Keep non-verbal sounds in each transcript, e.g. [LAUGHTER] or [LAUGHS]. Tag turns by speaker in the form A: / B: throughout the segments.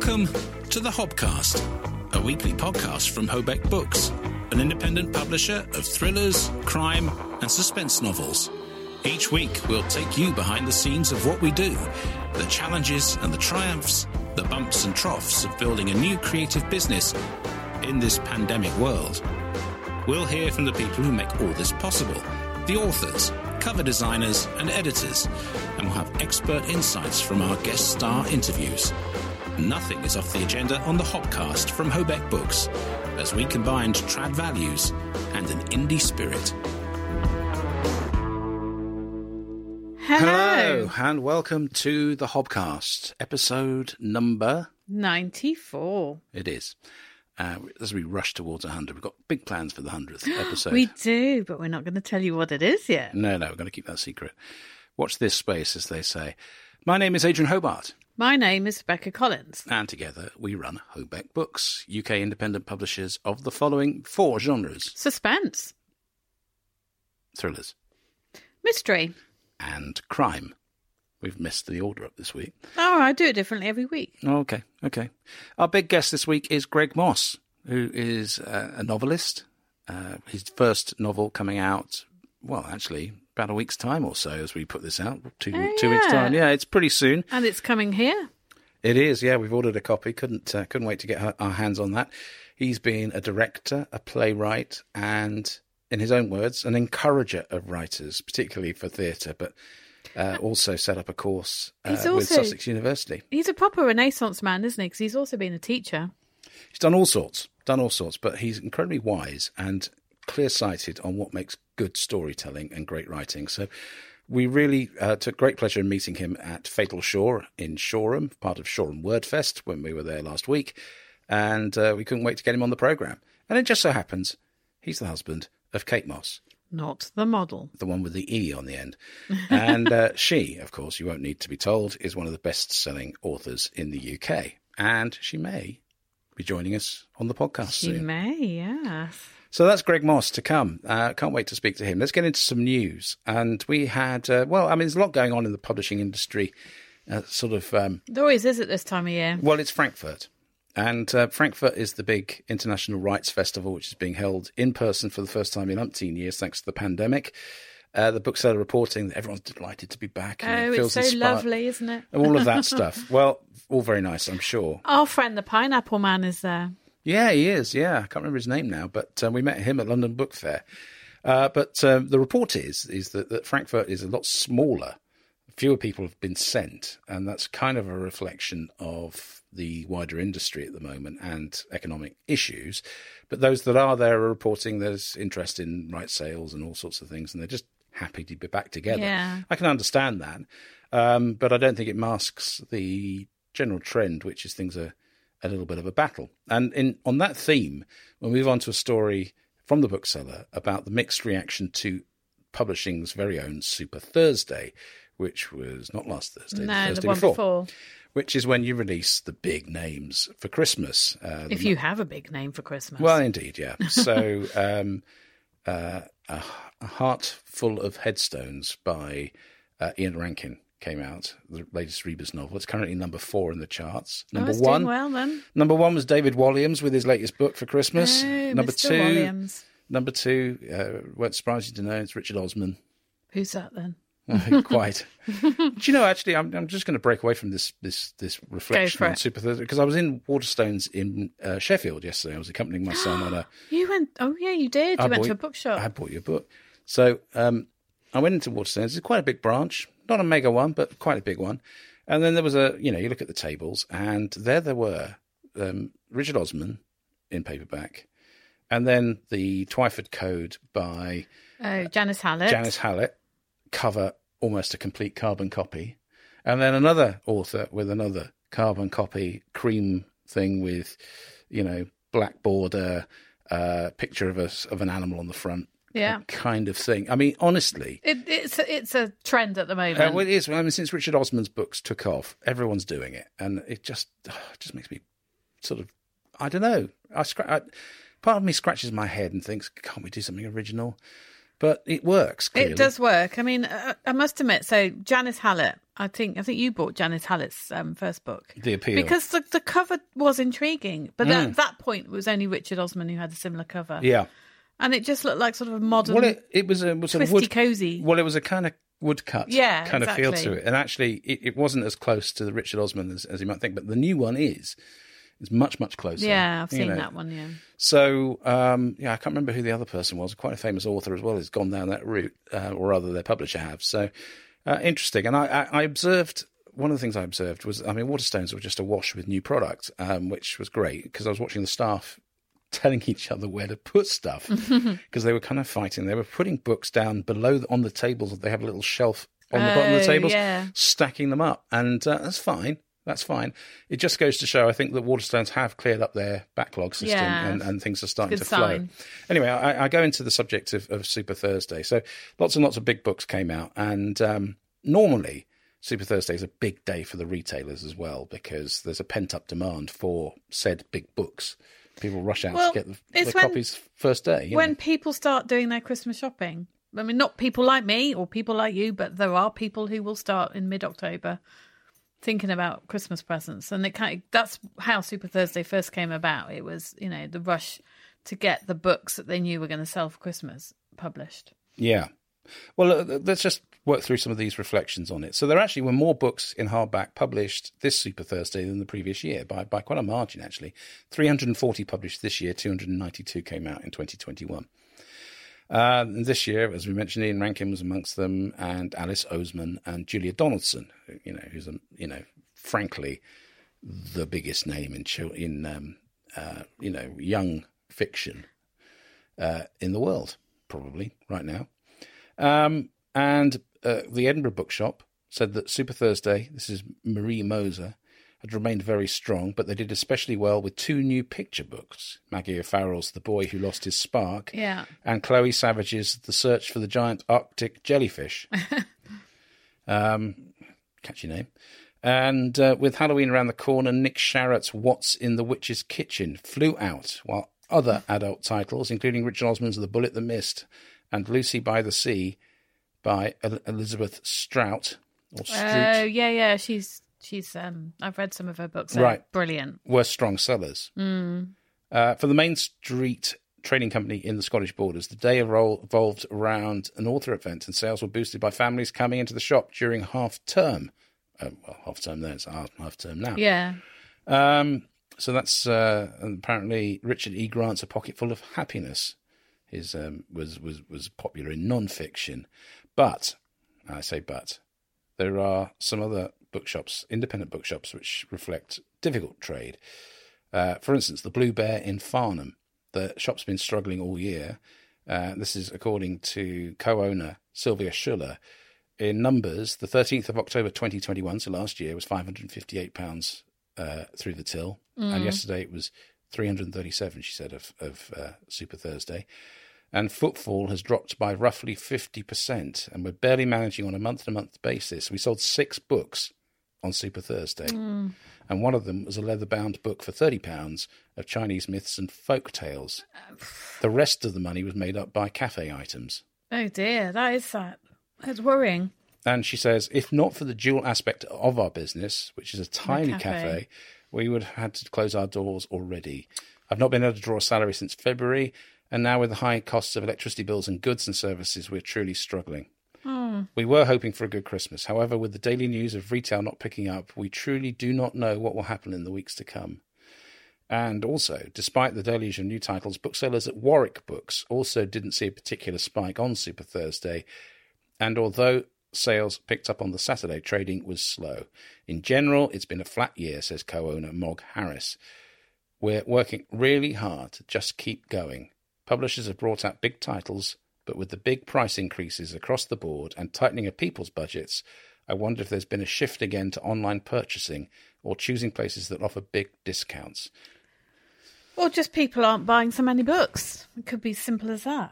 A: Welcome to the Hobcast, a weekly podcast from Hobeck Books, an independent publisher of thrillers, crime, and suspense novels. Each week, we'll take you behind the scenes of what we do, the challenges and the triumphs, the bumps and troughs of building a new creative business in this pandemic world. We'll hear from the people who make all this possible the authors, cover designers, and editors, and we'll have expert insights from our guest star interviews. Nothing is off the agenda on the Hobcast from Hobeck Books, as we combined trad values and an indie spirit.
B: Hello.
A: and welcome to the Hobcast, episode number
B: 94.
A: it is. Uh, as we rush towards 100, we've got big plans for the 100th [GASPS] episode.
B: We do, but we're not going to tell you what it is yet.
A: No, no, we're going to keep that secret. Watch this space, as they say. My name is Adrian Hobart,
B: My name is Rebecca Collins.
A: and together we run Hobeck Books, UK independent publishers of the following four genres
B: Suspense,
A: thrillers
B: mystery.
A: and crime. We've messed the order up this week.
B: Oh, I do it differently every week.
A: Okay, okay. Our big guest this week is Greg Mosse, who is uh, a novelist. Uh, his first novel coming out, well, actually, about a week's time or so as we put this out. Two,
B: Oh,
A: two weeks'
B: yeah.
A: time. Yeah, it's pretty soon.
B: And it's coming here.
A: It is, yeah. We've ordered a copy. Couldn't uh, couldn't wait to get our, our hands on that. He's been a director, a playwright, and, in his own words, an encourager of writers, particularly for theatre, but uh, also set up a course uh,
B: He's
A: with Sussex University.
B: He's a proper Renaissance man, isn't he? Because he's also been a teacher.
A: He's done all sorts, done all sorts, but he's incredibly wise and clear-sighted on what makes good storytelling and great writing. So. We really uh, took great pleasure in meeting him at Fatal Shore in Shoreham, part of Shoreham Wordfest, when we were there last week. And uh, we couldn't wait to get him on the programme. And it just so happens he's the husband of Kate Mosse,
B: Not the model.
A: the one with the E on the end. And uh, [LAUGHS] she, of course, you won't need to be told, is one of the best selling authors in the UK. And she may be joining us on the podcast
B: she
A: soon.
B: may, yes.
A: So that's Greg Mosse to come. Uh, can't wait to speak to him. Let's get into some news. And we had, uh, well, I mean, there's a lot going on in the publishing industry. Uh, sort of, um,
B: There always is at this time of year.
A: well, it's Frankfurt. And uh, Frankfurt is the big international rights festival, which is being held in person for the first time in umpteen years, thanks to the pandemic. Uh, the bookseller reporting that everyone's delighted to be back. And
B: Oh,
A: it
B: it's
A: feels
B: so
A: inspired-
B: lovely, isn't it?
A: All of that [LAUGHS] stuff. Well, all very nice, I'm sure.
B: Our friend, the Pineapple Man, is there.
A: Yeah, he is. Yeah, I can't remember his name now, but uh, we met him at London Book Fair. Uh, but um, the report is is that, that Frankfurt is a lot smaller. Fewer people have been sent, and that's kind of a reflection of the wider industry at the moment and economic issues. But those that are there are reporting there's interest in right sales and all sorts of things, and they're just happy to be back together.
B: Yeah.
A: I can understand that, um, but I don't think it masks the general trend, which is things are a little bit of a battle. And in on that theme, we'll move on to a story from the bookseller about the mixed reaction to publishing's very own Super Thursday, which was not last Thursday,
B: No,
A: Thursday
B: the one
A: before,
B: before.
A: which is when you release the big names for Christmas. Uh,
B: If you have a big name for Christmas.
A: well, indeed, yeah. [LAUGHS] So, um, uh, a, a Heart Full of Headstones by uh, Ian Rankin came out, the latest Rebus novel. It's currently number four in the charts.
B: Oh,
A: Number
B: it's
A: one,
B: well then.
A: number one was David Walliams with his latest book for Christmas.
B: Oh,
A: number
B: Mr.
A: two,
B: Williams.
A: number two, uh, won't surprise you to know it's Richard Osman.
B: Who's that then? [LAUGHS]
A: Quite. [LAUGHS] Do you know? Actually, I'm, I'm just going to break away from this this this reflection on. Super Thursday because I was in Waterstones in uh, Sheffield yesterday. I was accompanying my son on a [GASPS]
B: You went. Oh yeah, you did. You went
A: bought-
B: to a bookshop.
A: I bought you a book. So um, I went into Waterstones. It's quite a big branch, not a mega one, but quite a big one. And then there was a, you know, you look at the tables, and there there were um, Richard Osman in paperback, and then the Twyford Code by
B: Oh, Janice Hallett.
A: Janice Hallett, cover almost a complete carbon copy, and then another author with another carbon copy cream thing with, you know, black border, uh, picture of us of an animal on the front,
B: Yeah.
A: kind of thing. I mean, honestly,
B: It, it's a, it's a trend at the moment.
A: uh, well, it is. I mean, since Richard Osman's books took off, everyone's doing it, and it just it [SIGHS] just makes me sort of I don't know. I, I part of me scratches my head and thinks, can't we do something original? But it works. Clearly.
B: It does work. I mean, uh, I must admit. So Janice Hallett, I think I think you bought Janice Hallett's um, first book
A: The appeal.
B: because the, the cover was intriguing, but at that point it was only Richard Osman who had a similar cover,
A: Mm. yeah.
B: And it just looked like sort of a modern.
A: Well, it, it was a was a
B: Twisty
A: wood
B: cozy.
A: Well, it was a kind of woodcut
B: Yeah,
A: kind of feel to it, and actually, it, it wasn't as close to the Richard Osman as, as you might think. But the new one is. It's much much closer.
B: yeah, I've seen
A: know.
B: that one. Yeah,
A: So um, yeah, I can't remember who the other person was. Quite a famous author as well has gone down that route, uh, or rather, their publisher have. So uh, interesting. And I, I, I observed one of the things I observed was, I mean, Waterstones were just awash with new product, um, which was great because I was watching the staff telling each other where to put stuff [LAUGHS] because they were kind of fighting. They were putting books down below on the tables. They have a little shelf on the bottom of the
B: Oh,
A: tables,
B: yeah.
A: stacking them up, and uh, that's fine. That's fine. It just goes to show, I think, that Waterstones have cleared up their backlog system
B: Yeah.
A: and, and things are starting to flow. Anyway, I, I go into the subject of, of Super Thursday. So lots and lots of big books came out, and um, normally Super Thursday is a big day for the retailers as well because there's a pent up demand for said big books. People rush out
B: Well,
A: to get the, the
B: when-
A: copies first day. you
B: when
A: know.
B: people start doing their Christmas shopping. I mean, not people like me or people like you, but there are people who will start in mid-October thinking about Christmas presents, and it kind of, that's how Super Thursday first came about. It was, you know, the rush to get the books that they knew were going to sell for Christmas published.
A: Yeah. Well, uh, let's just work through some of these reflections on it. So there actually were more books in hardback published this Super Thursday than the previous year by, by quite a margin, actually. 340 published this year, 292 came out in 2021. Uh, this year, as we mentioned, Ian Rankin was amongst them, and Alice Oseman and Julia Donaldson, you know, who's you know, frankly, the biggest name in in um, uh, you know young fiction uh, in the world, probably right now. Um, and uh, the Edinburgh Bookshop said that Super Thursday, this is Marie Moser, had remained very strong, but they did especially well with two new picture books Maggie O'Farrell's The Boy Who Lost His Spark
B: Yeah.
A: and Chloe Savage's The Search for the Giant Arctic Jellyfish. [LAUGHS] um, catchy name. And uh, with Halloween around the corner, Nick Sharratt's What's in the Witch's Kitchen flew out, while other adult titles, including Richard Osman's The Bullet That Missed and Lucy by the Sea by El- Elizabeth Strout, or
B: Oh, yeah, yeah. She's she's. Um, I've read some of her books. They're
A: Right.
B: brilliant.
A: were strong sellers. Uh, for the Main Street Trading Company in the Scottish Borders, the day evol- evolved around an author event, and sales were boosted by families coming into the shop during half term. Uh, well, half term then, it's half, half term now.
B: Yeah.
A: Um, so that's uh, apparently Richard E. Grant's A Pocket Full of Happiness is um, was was was popular in non-fiction, but I say but there are some other bookshops, independent bookshops, which reflect difficult trade. Uh, for instance, the Blue Bear in Farnham, the shop's been struggling all year. Uh, this is according to co-owner Sylvia Schuller. In numbers, the 13th of October 2021, so last year, was 558 pounds uh, through the till, and yesterday it was 337. She said of of uh, Super Thursday, and footfall has dropped by roughly 50 percent, and we're barely managing on a month to month basis. We sold six books on Super Thursday, hmm. and one of them was a leather bound book for 30 pounds of Chinese myths and folk tales. The rest of the money was made up by cafe items.
B: Oh dear, that is sad. That's worrying.
A: And she says, if not for the dual aspect of our business, which is a tiny
B: cafe.
A: cafe, we would have had to close our doors already. I've not been able to draw a salary since February, and now with the high costs of electricity bills and goods and services, we're truly struggling. Hmm. We were hoping for a good Christmas. However, with the daily news of retail not picking up, we truly do not know what will happen in the weeks to come. And also, despite the deluge of new titles, booksellers at Warwick Books also didn't see a particular spike on Super Thursday. And although sales picked up on the Saturday, trading was slow. In general, it's been a flat year, says co owner Mog Harris. We're working really hard to just keep going. Publishers have brought out big titles, but with the big price increases across the board and tightening of people's budgets, I wonder if there's been a shift again to online purchasing or choosing places that offer big discounts.
B: Or just people aren't buying so many books. It could be as simple as that.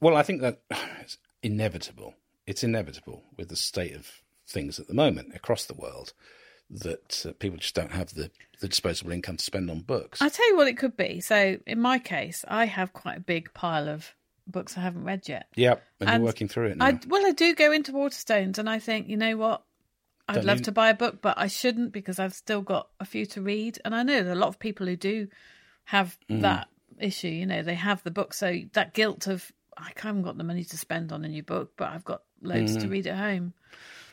A: Well, I think that [SIGHS] it's inevitable. It's inevitable with the state of things at the moment across the world that uh, people just don't have the, the disposable income to spend on books.
B: I tell you what it could be. So in my case, I have quite a big pile of books I haven't read yet.
A: Yep, and,
B: And
A: you're working through it now.
B: I well, I do go into Waterstones, and I think, you know what? I'd
A: Don't
B: love
A: you-
B: to buy a book, but I shouldn't because I've still got a few to read. And I know there are a lot of people who do have
A: Mm.
B: that issue. You know, they have the book, so that guilt of I haven't got the money to spend on a new book, but I've got loads
A: Mm.
B: to read at home.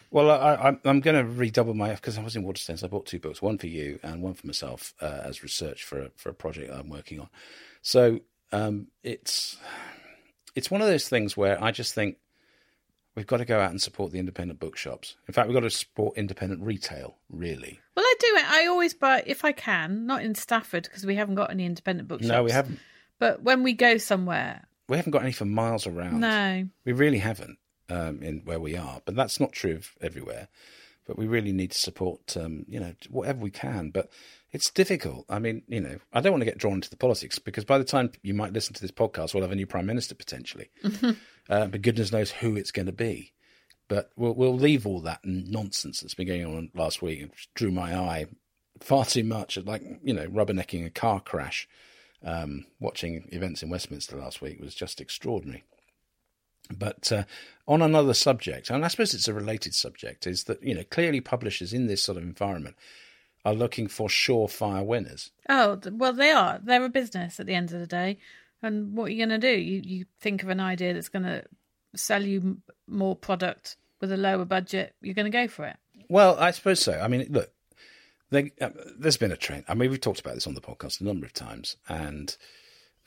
A: Well, I, I'm going to redouble my because I was in Waterstones. I bought two books, one for you and one for myself uh, as research for a, for a project I'm working on. So um, it's it's one of those things where I just think we've got to go out and support the independent bookshops. In fact, we've got to support independent retail. Really,
B: Well, I do it. I always buy if I can, not in Stafford because we haven't got any independent bookshops.
A: no, we haven't.
B: But when we go somewhere,
A: We haven't got any for miles around.
B: no.
A: We really haven't um, in where we are, but that's not true of everywhere. But we really need to support, um, you know, whatever we can. But it's difficult. I mean, you know, I don't want to get drawn into the politics because by the time you might listen to this podcast, we'll have a new prime minister potentially. [LAUGHS] uh, but goodness knows who it's going to be. But we'll we'll leave all that nonsense that's been going on last week. It drew my eye far too much, like you know, rubbernecking a car crash. Um, watching events in Westminster last week was just extraordinary. But uh, on another subject, and I suppose it's a related subject, is that you know clearly publishers in this sort of environment are looking for surefire winners.
B: Oh well, they are. They're a business at the end of the day, and what are you going to do? You you think of an idea that's going to sell you more product with a lower budget. You're going to go for it.
A: Well, I suppose so. I mean, look, they, uh, there's been a trend. I mean, we've talked about this on the podcast a number of times, and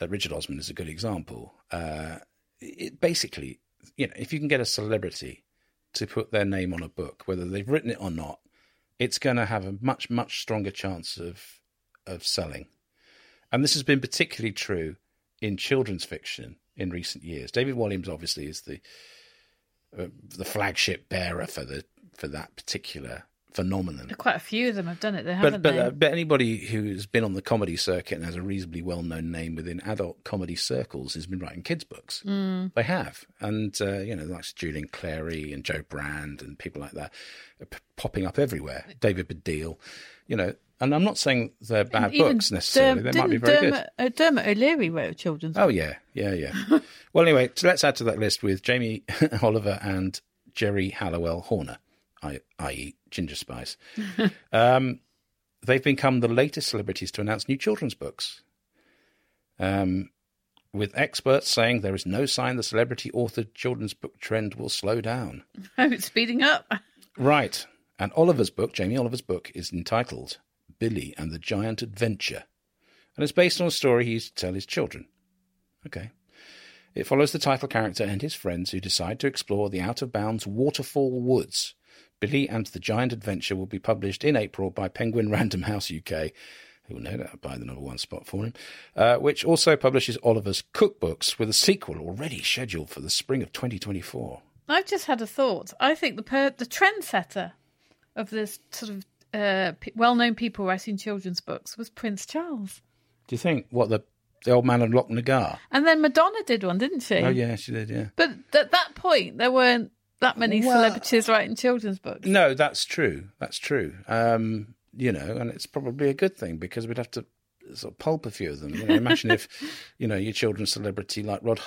A: uh, Richard Osman is a good example. Uh, it, basically, you know, if you can get a celebrity to put their name on a book, whether they've written it or not, it's going to have a much much stronger chance of of selling. And this has been particularly true in children's fiction in recent years. David Williams obviously is the uh, the flagship bearer for the for that particular phenomenon.
B: Quite a few of them have done it. They
A: But
B: haven't
A: but, uh, but anybody who's been on the comedy circuit and has a reasonably well known name within adult comedy circles has been writing kids books. Mm. They have, and uh, you know, like Julian Clary and Jo Brand and people like that, are p- popping up everywhere. David Baddiel, you know. And I'm not saying they're bad books necessarily.
B: Derm-
A: they might be very good.
B: Dermot, uh, Dermot O'Leary wrote a children's
A: Oh yeah, yeah, yeah. [LAUGHS] well, anyway, so let's add to that list with Jamie [LAUGHS] Oliver and Geri Halliwell Horner, i.e., Ginger Spice. [LAUGHS] um, they've become the latest celebrities to announce new children's books. Um, with experts saying there is no sign the celebrity authored children's book trend will slow down. [LAUGHS]
B: Oh, it's speeding up.
A: Right. And Oliver's book, Jamie Oliver's book, is entitled Billy and the Giant Adventure. And it's based on a story he used to tell his children. Okay. It follows the title character and his friends who decide to explore the out of bounds Waterfall Woods. Billy and the Giant Adventure will be published in April by Penguin Random House UK, who will no doubt buy the number one spot for him, uh, which also publishes Oliver's cookbooks with a sequel already scheduled for the spring of 2024.
B: I've just had a thought. I think the per- the trendsetter of this sort of uh, p- well-known people writing children's books was Prince Charles,
A: Do you think what the the old man of Lochnagar?
B: and then Madonna did one, didn't she?
A: Oh yeah, she did. Yeah.
B: But at that point, there weren't that many
A: Well-
B: celebrities writing children's books.
A: No, that's true. That's true. Um, you know, and it's probably a good thing because we'd have to sort of pulp a few of them. You know, imagine if [LAUGHS] you know your children's celebrity like Rod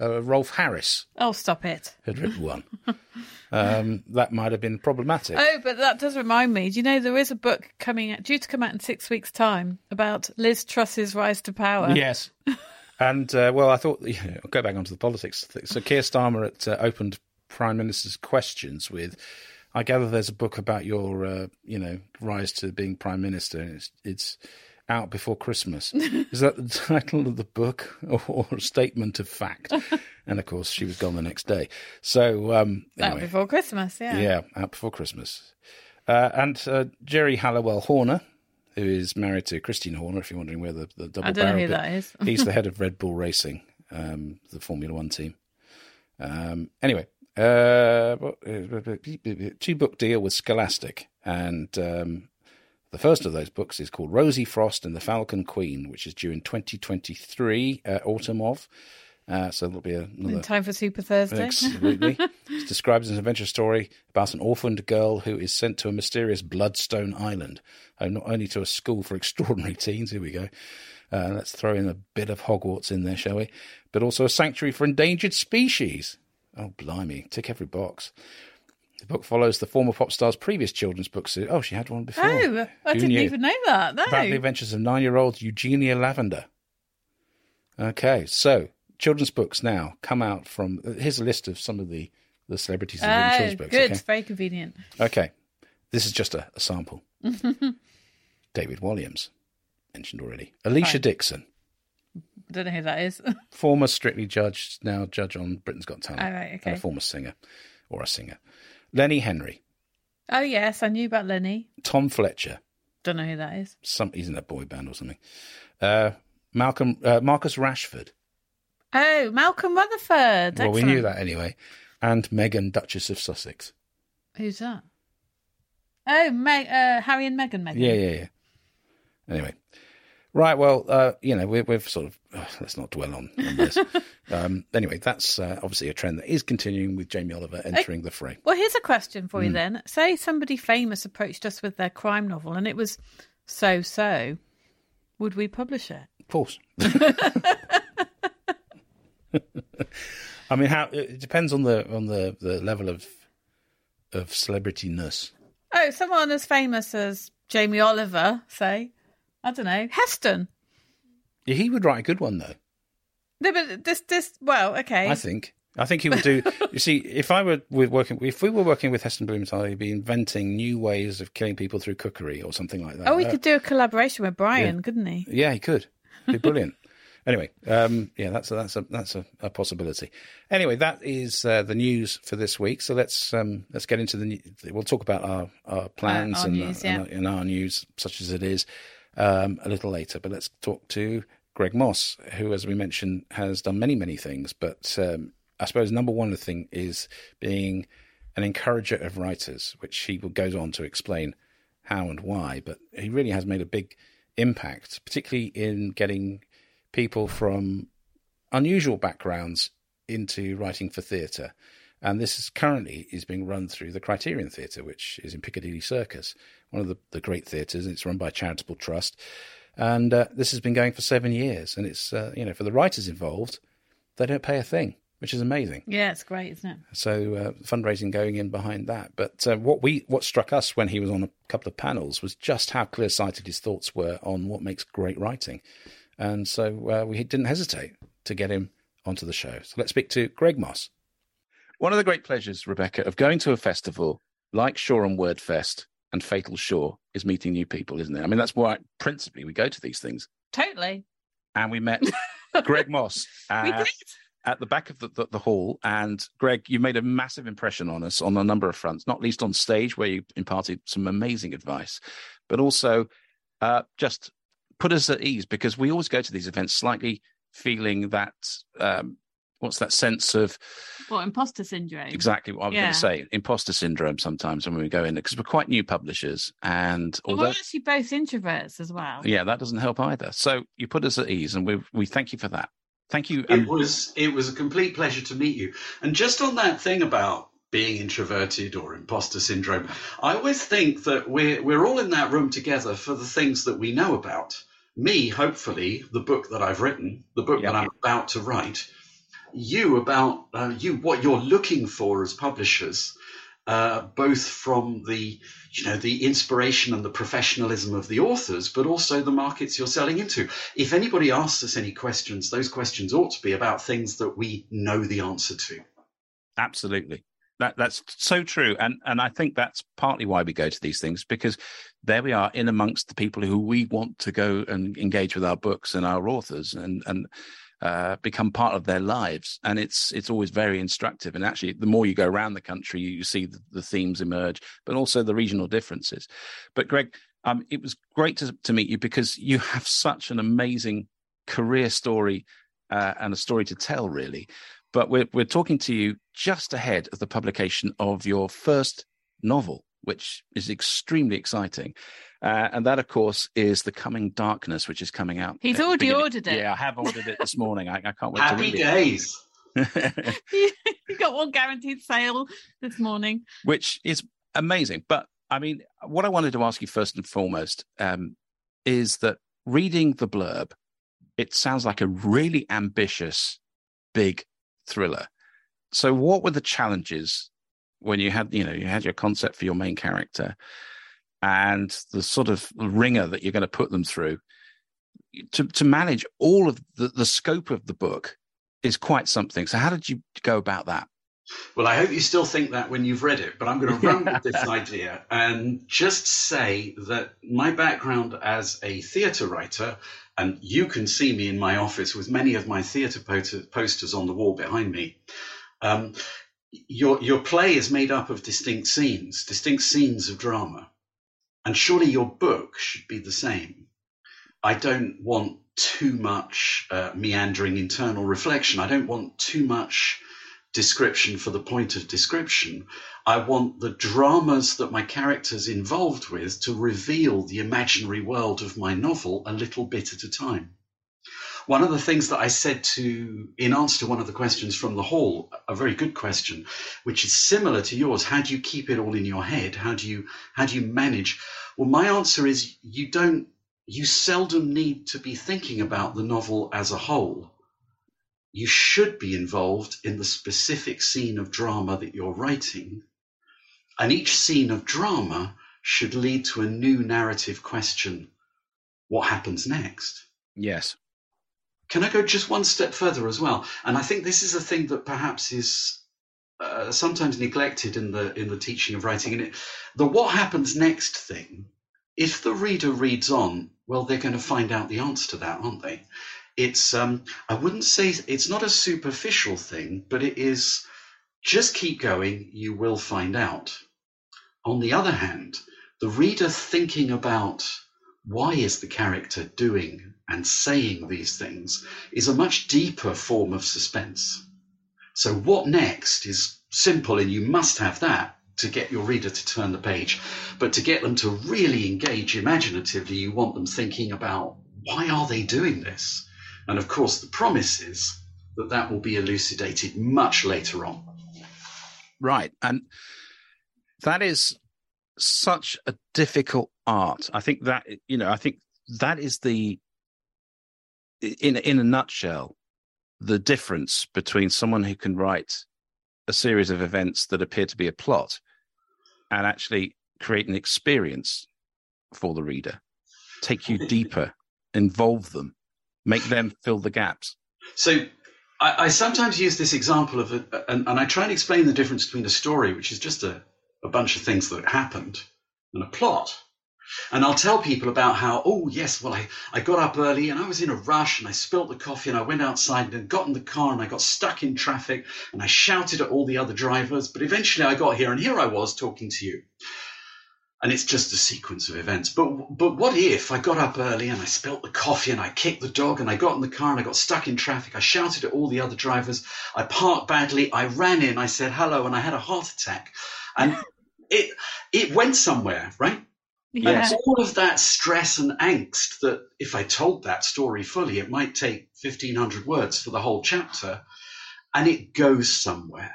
A: uh, Rolf Harris
B: Oh, stop it!
A: had written [LAUGHS] one. um, that might have been problematic.
B: Oh, but that does remind me. Do you know there is a book coming out, due to come out in six weeks' time about Liz Truss's rise to power?
A: Yes. [LAUGHS] And uh, well, I thought you know, I'll go back onto the politics. So Keir Starmer at, uh, opened Prime Minister's questions with, "I gather there's a book about your, uh, you know, rise to being Prime Minister. And it's it's out before Christmas. [LAUGHS] Is that the title of the book or, a statement of fact?" [LAUGHS] and of course, she was gone the next day. So um,
B: Out before Christmas, yeah.
A: yeah, out before Christmas. Uh, and uh, Geri Halliwell Horner, who is married to Christian Horner, if you're wondering where the, the double
B: I don't know who
A: bit-
B: that is.
A: He's the [LAUGHS] head of Red Bull Racing, um, the Formula One team. Um, anyway, uh, two book deal with Scholastic, and um, the first of those books is called Rosie Frost and the Falcon Queen, which is due in 2023, uh, autumn of. Uh, so there'll be another
B: In time for Super Thursday.
A: Absolutely. [LAUGHS] it's described as an adventure story about an orphaned girl who is sent to a mysterious Bloodstone Island, home not only to a school for [LAUGHS] extraordinary teens, here we go. Uh, let's throw in a bit of Hogwarts in there, shall we? But also a sanctuary for endangered species. Oh, blimey, tick every box. The book follows the former pop star's previous children's book series. Oh, she had one before.
B: Oh, I
A: Who
B: didn't
A: knew?
B: even know that. No.
A: About the adventures of nine-year-old Eugenia Lavender. Okay, so children's books now come out from. Uh, here's a list of some of the the celebrities written
B: Oh, ah,
A: children's books.
B: good.
A: Okay?
B: Very convenient.
A: okay, this is just a, a sample. [LAUGHS] David Williams, mentioned already. Alicia
B: Right.
A: Dixon,
B: Don't know who that is. oh, [LAUGHS]
A: former Strictly Judge, now judge on Britain's Got Talent,
B: right,
A: and
B: okay.
A: a former singer or a singer. Lenny Henry,
B: Oh, yes, I knew about Lenny.
A: Tom Fletcher,
B: Don't know who that is.
A: some he's in a boy band or something. Uh, Malcolm uh, Marcus Rashford.
B: Oh, Malcolm Rutherford.
A: Well, we knew that anyway. And Meghan, Duchess of Sussex.
B: Who's that? Oh, Meg, uh, Harry and Meghan. Meghan.
A: Yeah, yeah, yeah. Anyway, right. Well, uh, you know, we're, we've sort of uh, let's not dwell on, on this. [LAUGHS] um, anyway, that's uh, obviously a trend that is continuing with Jamie Oliver entering the fray.
B: Well, here's a question for
A: Hmm.
B: you then. Say somebody famous approached us with their crime novel and it was so so. Would we publish it?
A: Of course. [LAUGHS] [LAUGHS] I mean, how it depends on the on the, the level of of celebrityness.
B: Oh, someone as famous as Jamie Oliver, say. I don't know. Heston.
A: Yeah, he would write a good one though.
B: No, but this, this, well, okay.
A: I think. I think he would do. [LAUGHS] you see, if I were with working, if we were working with Heston Blumenthal, he'd be inventing new ways of killing people through cookery or something like that.
B: oh, he
A: Uh,
B: could do a collaboration with Brian, couldn't he?
A: Yeah, he could. Be [LAUGHS] brilliant. anyway, um, yeah, that's a, that's a that's a, a possibility. Anyway, that is uh, the news for this week. So let's um, let's get into the. We'll talk about our our plans
B: our
A: and,
B: news,
A: and, and our news, such as it is, um, a little later. But let's talk to Greg Mosse, who, as we mentioned, has done many many things. But um, I suppose number one thing is being an encourager of writers, which he goes on to explain how and why. But he really has made a big impact, particularly in getting people from unusual backgrounds into writing for theatre. And this is currently is being run through the Criterion Theatre, which is in Piccadilly Circus, one of the, the great theatres. It's run by a charitable trust, and uh, this has been going for seven years. And it's uh, you know for the writers involved, they don't pay a thing, which is amazing.
B: Yeah, it's great, isn't it?
A: So uh, fundraising going in behind that. But uh, what we what struck us when he was on a couple of panels was just how clear sighted his thoughts were on what makes great writing, and so uh, we didn't hesitate to get him onto the show. So let's speak to Greg Mosse. One of the great pleasures, Rebecca, of going to a festival like Shoreham Word Fest and Fatal Shore is meeting new people, isn't it? I mean, that's why principally we go to these things.
B: Totally.
A: And we met [LAUGHS] Greg Mosse.
B: we did.
A: at the back of the, the, the hall. And Greg, you made a massive impression on us on a number of fronts, not least on stage where you imparted some amazing advice, but also uh, just put us at ease because we always go to these events slightly feeling that um, what's that sense of
B: well imposter syndrome?
A: exactly what I was going to say imposter syndrome sometimes when we go in because we're quite new publishers and
B: Well,
A: although
B: we're actually both introverts as well.
A: yeah that doesn't help either so you put us at ease and we we thank you for that thank you
C: It
A: um,
C: was it was a complete pleasure to meet you. And just on that thing about being introverted or imposter syndrome, I always think that we're we're all in that room together for the things that we know about. Me, hopefully, the book that I've written, the book
A: Yeah.
C: that I'm about to write. You about uh, you what you're looking for as publishers, uh, both from the you know the inspiration and the professionalism of the authors, but also the markets you're selling into. If anybody asks us any questions, those questions ought to be about things that we know the answer to.
A: Absolutely. That that's so true. And and I think that's partly why we go to these things, because there we are in amongst the people who we want to go and engage with our books and our authors and and uh, become part of their lives. And it's it's always very instructive. And actually the more you go around the country, you see the, the themes emerge, but also the regional differences. But Greg, um, it was great to, to meet you because you have such an amazing career story uh, and a story to tell, really but we're we're talking to you just ahead of the publication of your first novel, which is extremely exciting. Uh, and that, of course, is The Coming Darkness, which is coming out.
B: He's already
A: beginning-
B: ordered it.
A: Yeah, I have ordered it this morning. I, I can't wait
C: Happy
A: to
C: days.
A: read it. [LAUGHS] [LAUGHS]
B: you got one guaranteed sale this morning.
A: which is amazing. But I mean, what I wanted to ask you first and foremost um, is that reading the blurb, it sounds like a really ambitious, big thriller. So, what were the challenges when you had you know you had your concept for your main character and the sort of wringer that you're going to put them through to to manage all of the, the scope of the book is quite something. So how did you go about that?
C: Well, I hope you still think that when you've read it, but I'm going to run with this [LAUGHS] idea and just say that my background as a theatre writer, and you can see me in my office with many of my theatre posters on the wall behind me. Um, your your play is made up of distinct scenes, distinct scenes of drama, and surely your book should be the same. I don't want too much uh, meandering internal reflection. I don't want too much description for the point of description. I want the dramas that my character's involved with to reveal the imaginary world of my novel a little bit at a time. One of the things that I said to, in answer to one of the questions from the hall, a very good question, which is similar to yours. How do you keep it all in your head? How do you, how do you manage? Well, my answer is you don't, you seldom need to be thinking about the novel as a whole you should be involved in the specific scene of drama that you're writing. And each scene of drama should lead to a new narrative question what happens next?
A: Yes.
C: Can I go just one step further as well? And I think this is a thing that perhaps is uh, sometimes neglected in the in the teaching of writing. And it, the what happens next thing, if the reader reads on, well, they're going to find out the answer to that, aren't they? it's um, I wouldn't say it's not a superficial thing, but it is just keep going, you will find out. On the other hand, the reader thinking about why is the character doing and saying these things is a much deeper form of suspense. So what next is simple and you must have that to get your reader to turn the page. But to get them to really engage imaginatively, you want them thinking about why are they doing this? And of course, the promise is that that will be elucidated much later on.
A: Right. And that is such a difficult art. I think that, you know, I think that is the, in, in a nutshell, the difference between someone who can write a series of events that appear to be a plot and actually create an experience for the reader, take you [LAUGHS] deeper, involve them make them fill the gaps.
C: So I, I sometimes use this example of, a, and, and, I try and explain the difference between a story, which is just a, a bunch of things that happened, and a plot. And I'll tell people about how, oh, yes, well, I, I got up early and I was in a rush and I spilt the coffee and I went outside and got in the car and I got stuck in traffic and I shouted at all the other drivers. But eventually I got here and here I was talking to you and it's just a sequence of events. But but what if I got up early and I spilt the coffee and I kicked the dog and I got in the car and I got stuck in traffic? I shouted at all the other drivers. I parked badly. I ran in. I said hello and I had a heart attack, and it it went somewhere, right? Yeah. And all of that stress and angst that if I told that story fully, it might take 1500 words for the whole chapter and it goes somewhere.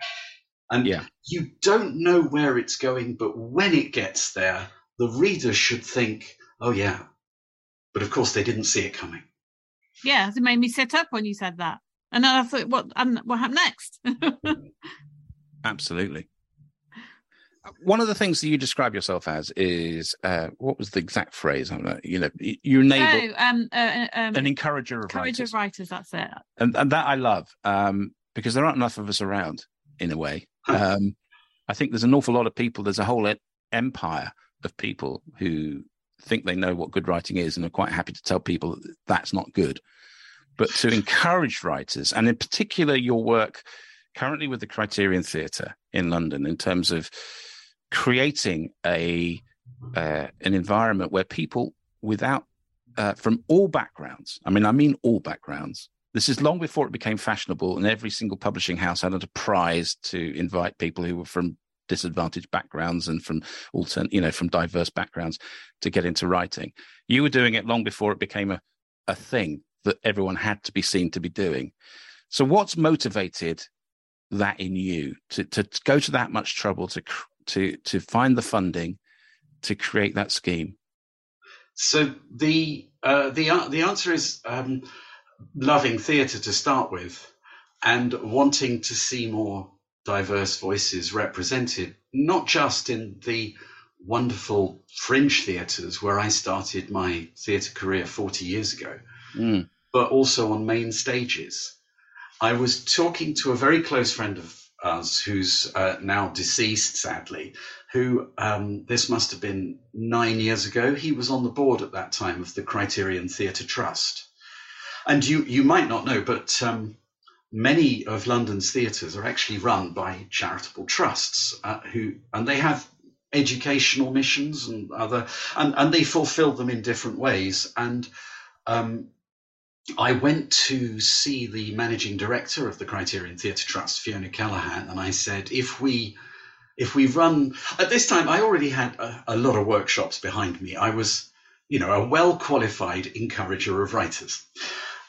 C: And yeah. you don't know where it's going, but when it gets there, the reader should think, oh, yeah. But of course, they didn't see it coming.
B: Yeah, it made me sit up when you said that. And then I thought, what, and what happened next? [LAUGHS]
A: Absolutely. One of the things that you describe yourself as is uh, what was the exact phrase? I'm not, you know, you enable
B: oh, um, uh, um,
A: an encourager of
B: encourager
A: writers.
B: of writers. That's it,
A: and, and that I love um, because there aren't enough of us around in a way. [LAUGHS] Um, I think there's an awful lot of people. There's a whole empire of people who think they know what good writing is and are quite happy to tell people that that's not good. But to encourage writers, and in particular your work currently with the Criterion Theatre in London, in terms of creating a uh, an environment where people without uh, from all backgrounds, I mean, I mean all backgrounds, this is long before it became fashionable, and every single publishing house had a prize to invite people who were from disadvantaged backgrounds and from altern, you know, from diverse backgrounds to get into writing. You were doing it long before it became a, a thing that everyone had to be seen to be doing. So, what's motivated that in you to, to go to that much trouble to to to find the funding to create that scheme?
C: So the uh, the uh, the answer is um, loving theatre to start with and wanting to see more diverse voices represented, not just in the wonderful fringe theatres where I started my theatre career 40 years ago,
A: Mm.
C: but also on main stages. I was talking to a very close friend of who's uh, now deceased, sadly, who um, this must have been nine years ago. He was on the board at that time of the Criterion Theatre Trust. And you, you might not know, but um, many of London's theatres are actually run by charitable trusts uh, who, and they have educational missions and other, and, and they fulfill them in different ways. And um, I went to see the managing director of the Criterion Theatre Trust, Fiona Callahan, and I said, if we if we run at this time, I already had a, a lot of workshops behind me. I was, you know, a well qualified encourager of writers.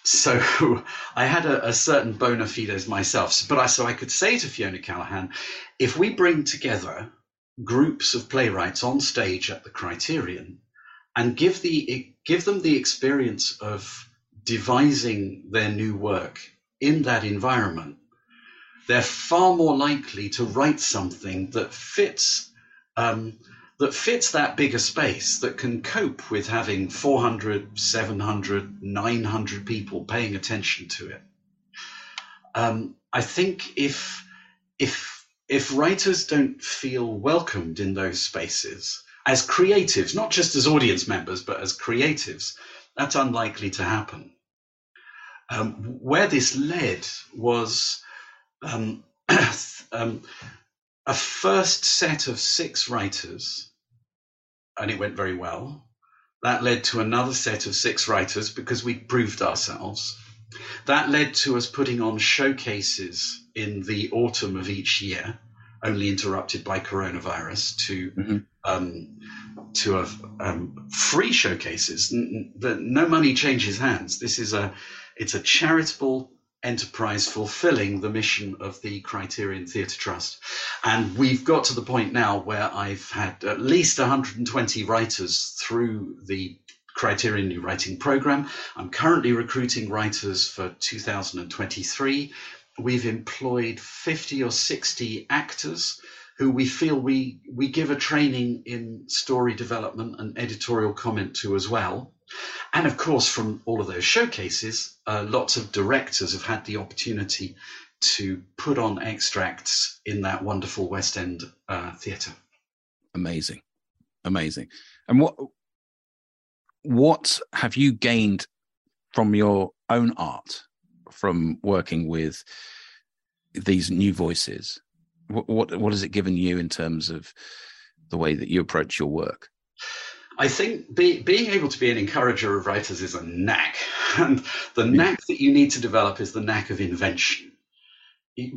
C: So [LAUGHS] I had a, a certain bona fides myself. But I, so I could say to Fiona Callahan, if we bring together groups of playwrights on stage at the Criterion and give the give them the experience of devising their new work in that environment, they're far more likely to write something that fits um, that fits that bigger space that can cope with having 400 700 900 people paying attention to it. Um, i think if if if writers don't feel welcomed in those spaces as creatives not just as audience members but as creatives that's unlikely to happen um, where this led was um, [CLEARS THROAT] um, a first set of six writers, and it went very well. That led to another set of six writers because we proved ourselves. That led to us putting on showcases in the autumn of each year, only interrupted by coronavirus, to
A: Mhm.
C: um, to have um, free showcases. N- n- the- No money changes hands. This is a it's a charitable enterprise fulfilling the mission of the Criterion Theatre Trust. And we've got to the point now where I've had at least 120 writers through the Criterion New Writing Program. I'm currently recruiting writers for 2023. We've employed 50 or 60 actors who we feel we, we give a training in story development and editorial comment to as well. And of course, from all of those showcases, uh, lots of directors have had the opportunity to put on extracts in that wonderful West End uh, theatre.
A: Amazing, amazing. And what what have you gained from your own art from working with these new voices? What what, what has it given you in terms of the way that you approach your work?
C: I think be, being able to be an encourager of writers is a knack. [LAUGHS] And the knack that you need to develop is the knack of invention.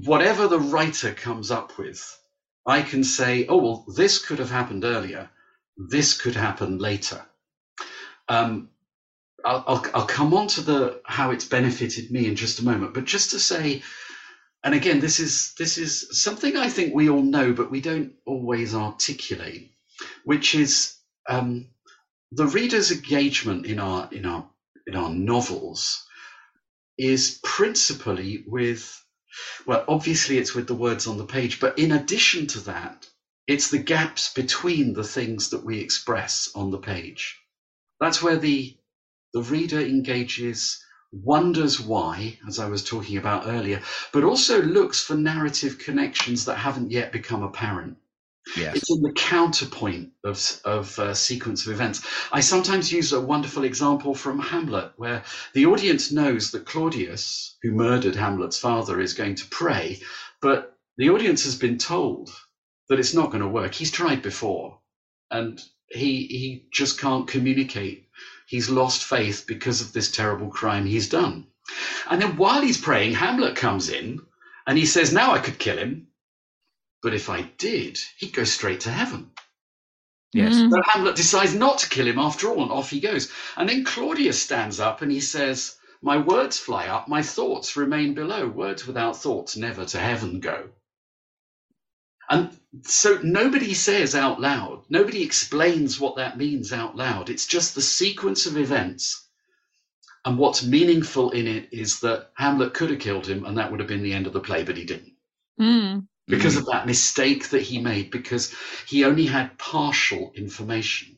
C: Whatever the writer comes up with, I can say, oh, well, this could have happened earlier. This could happen later. Um, I'll, I'll, I'll come on to the how it's benefited me in just a moment, but just to say, and again, this is this is something I think we all know, but we don't always articulate, which is um, the reader's engagement in our in our in our novels is principally with well obviously it's with the words on the page but in addition to that it's the gaps between the things that we express on the page. That's where the the reader engages wonders why as i was talking about earlier but also looks for narrative connections that haven't yet become apparent
A: Yes.
C: it's in the counterpoint of, of a sequence of events. I sometimes use a wonderful example from Hamlet, where the audience knows that Claudius, who murdered Hamlet's father, is going to pray, but the audience has been told that it's not going to work. He's tried before, and he he just can't communicate. He's lost faith because of this terrible crime he's done. And then while he's praying, Hamlet comes in and he says, "Now I could kill him." But if I did, he'd go straight to heaven.
A: Yes.
B: Mm.
C: So Hamlet decides not to kill him after all, and off he goes. And then Claudius stands up and he says, My words fly up, my thoughts remain below. Words without thoughts never to heaven go. And so nobody says out loud, nobody explains what that means out loud. It's just the sequence of events. And what's meaningful in it is that Hamlet could have killed him, and that would have been the end of the play, but he didn't.
B: Mm.
C: Because of that mistake that he made, because he only had partial information.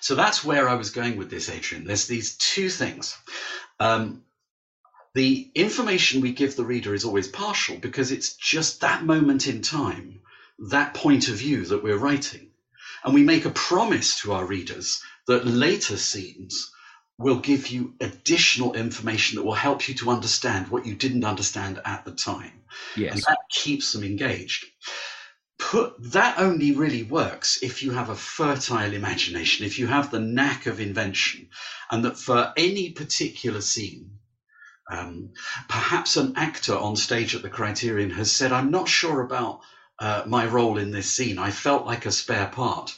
C: So that's where I was going with this, Adrian. There's these two things. Um, the information we give the reader is always partial because it's just that moment in time, that point of view that we're writing. And we make a promise to our readers that later scenes will give you additional information that will help you to understand what you didn't understand at the time.
A: Yes.
C: And that keeps them engaged. Put that only really works if you have a fertile imagination, if you have the knack of invention, and that for any particular scene, um, perhaps an actor on stage at the Criterion has said, I'm not sure about uh, my role in this scene. I felt like a spare part.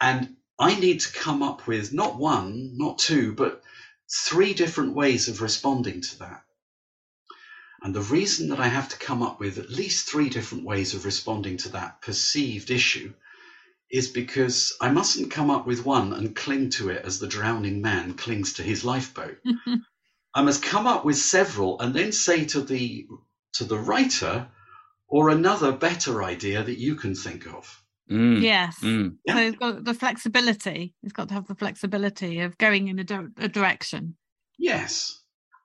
C: And I need to come up with not one, not two, but three different ways of responding to that. And the reason that I have to come up with at least three different ways of responding to that perceived issue is because I mustn't come up with one and cling to it as the drowning man clings to his lifeboat. [LAUGHS] I must come up with several and then say to the to the writer or another better idea that you can think of.
A: Mm,
B: Yes.
A: mm.
C: Yeah.
B: So it's got the flexibility. It's got to have the flexibility of going in a, di- a direction.
C: Yes.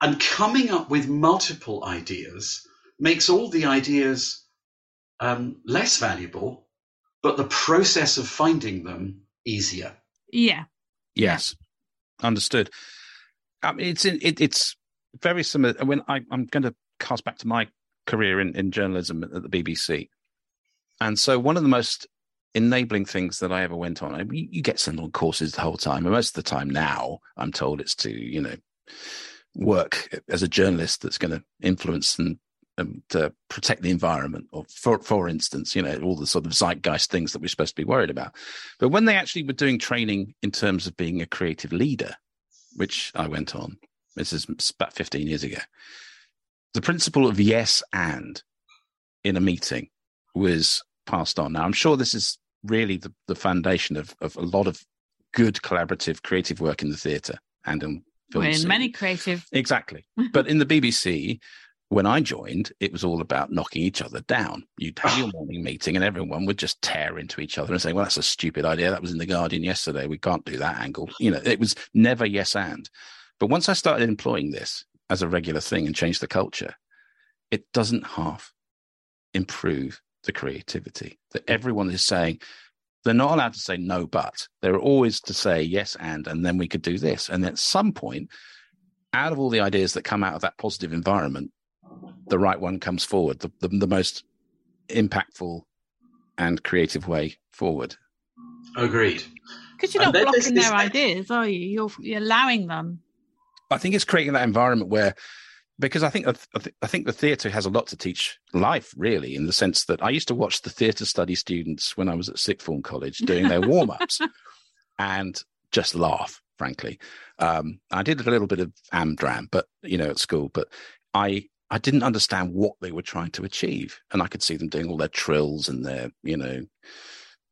C: And coming up with multiple ideas makes all the ideas um, less valuable, but the process of finding them easier.
B: Yeah.
A: Yes, understood. I mean, it's in, it, it's very similar. When I, I'm going to cast back to my career in, in journalism at the BBC, and so one of the most enabling things that I ever went on. I, you, you get sent on courses the whole time, and most of the time now, I'm told it's to you know work as a journalist that's going to influence and um, protect the environment, or for for instance, you know all the sort of zeitgeist things that we're supposed to be worried about. But when they actually were doing training in terms of being a creative leader, which I went on, this is about 15 years ago, the principle of yes and in a meeting was passed on. Now, I'm sure this is really the, the foundation of, of a lot of good collaborative creative work in the theatre and in film.
B: We're in many creative.
A: Exactly. [LAUGHS] But in the BBC, when I joined, it was all about knocking each other down. You'd have your [SIGHS] morning meeting and everyone would just tear into each other and say, well, that's a stupid idea. That was in The Guardian yesterday. We can't do that angle. You know, it was never yes and. But once I started employing this as a regular thing and changed the culture, it doesn't half improve the creativity that everyone is saying they're not allowed to say no but they're always to say yes and and then we could do this and at some point out of all the ideas that come out of that positive environment the right one comes forward the, the, the most impactful and creative way forward
C: Agreed.
B: Because you're not
C: then there's
B: blocking
C: this-
B: their ideas, are you? You're, you're allowing them.
A: I think it's creating that environment where, because I think I think the theatre has a lot to teach life, really, in the sense that I used to watch the theatre study students when I was at sixth form college doing their warm ups, [LAUGHS] and just laugh. Frankly, um, I did a little bit of amdram, but you know, at school, but I I didn't understand what they were trying to achieve, and I could see them doing all their trills and their you know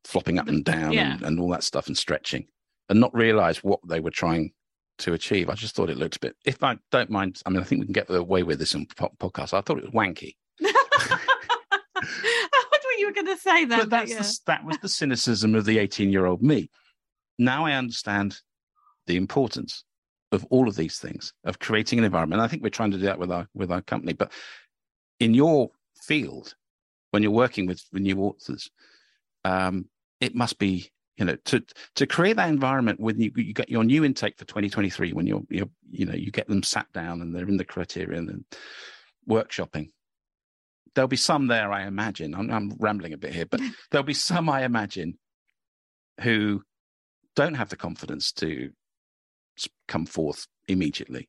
A: flopping up and down
B: Yeah.
A: and, and all that stuff and stretching, and not realize what they were trying to achieve. I just thought it looked a bit. If I don't mind, I mean, I think we can get away with this in po- podcast. I thought it was wanky, [LAUGHS] [LAUGHS]
B: you were going to say that.
A: but that's
B: yeah.
A: the, that was the cynicism of the eighteen-year-old me. Now I understand the importance of all of these things of creating an environment. And I think we're trying to do that with our with our company. But in your field, when you're working with, with new authors, um, it must be you know to to create that environment when you you get your new intake for 2023 when you're you're you know you get them sat down and they're in the criterion and workshopping. There'll be some there i imagine. I'm, I'm rambling a bit here but [LAUGHS] there'll be some i imagine who don't have the confidence to come forth immediately.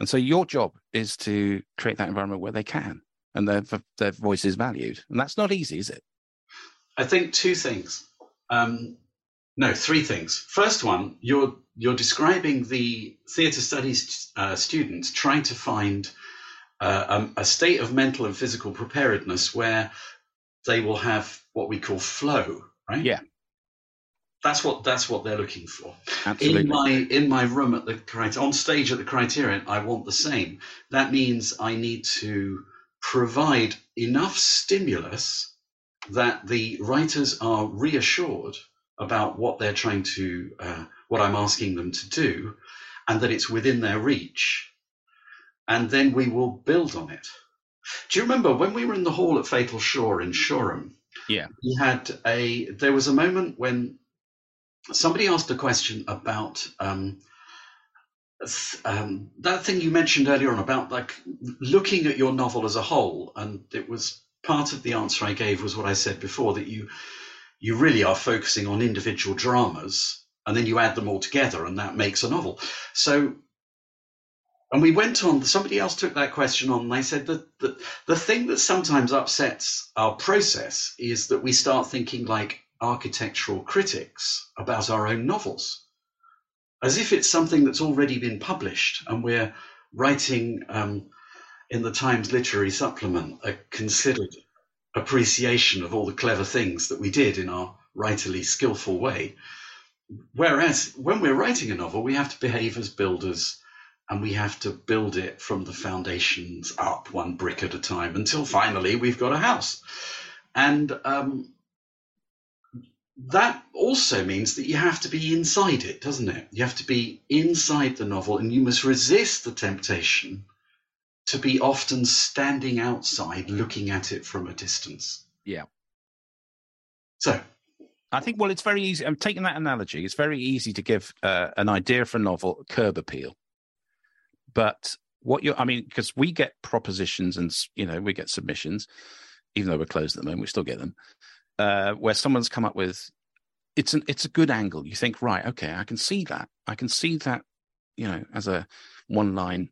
A: And so your job is to create that environment where they can and their their voice is valued. And that's not easy is it?
C: I think two things. Um, no, three things. First one, you're you're describing the theatre studies uh, students trying to find uh, um, a state of mental and physical preparedness where they will have what we call flow, right?
A: Yeah.
C: That's what that's what they're looking for.
A: absolutely
C: In my in my room at the on stage at the Criterion, I want the same. That means I need to provide enough stimulus that the writers are reassured about what they're trying to, uh, what I'm asking them to do, and that it's within their reach. And then we will build on it. Do you remember when we were in the hall at Fatal Shore in Shoreham?
A: Yeah.
C: We had a, there was a moment when somebody asked a question about um, um, that thing you mentioned earlier on about like looking at your novel as a whole, and it was part of the answer I gave was what I said before that you you really are focusing on individual dramas, and then you add them all together, and that makes a novel. So. And we went on, somebody else took that question on, and they said that the, the thing that sometimes upsets our process is that we start thinking like architectural critics about our own novels as if it's something that's already been published and we're writing um, in the Times Literary Supplement a considered appreciation of all the clever things that we did in our writerly skillful way. Whereas when we're writing a novel, we have to behave as builders and we have to build it from the foundations up one brick at a time until finally we've got a house. And um, that also means that you have to be inside it, doesn't it? You have to be inside the novel and you must resist the temptation to be often standing outside looking at it from a distance.
A: Yeah.
C: So
A: I think, well, it's very easy. I'm taking that analogy. It's very easy to give uh, an idea for a novel curb appeal. But what you, I mean, because we get propositions and, you know, we get submissions, even though we're closed at the moment, we still get them uh, where someone's come up with it's an it's a good angle. You think, right, okay, I can see that. I can see that, you know, as a one line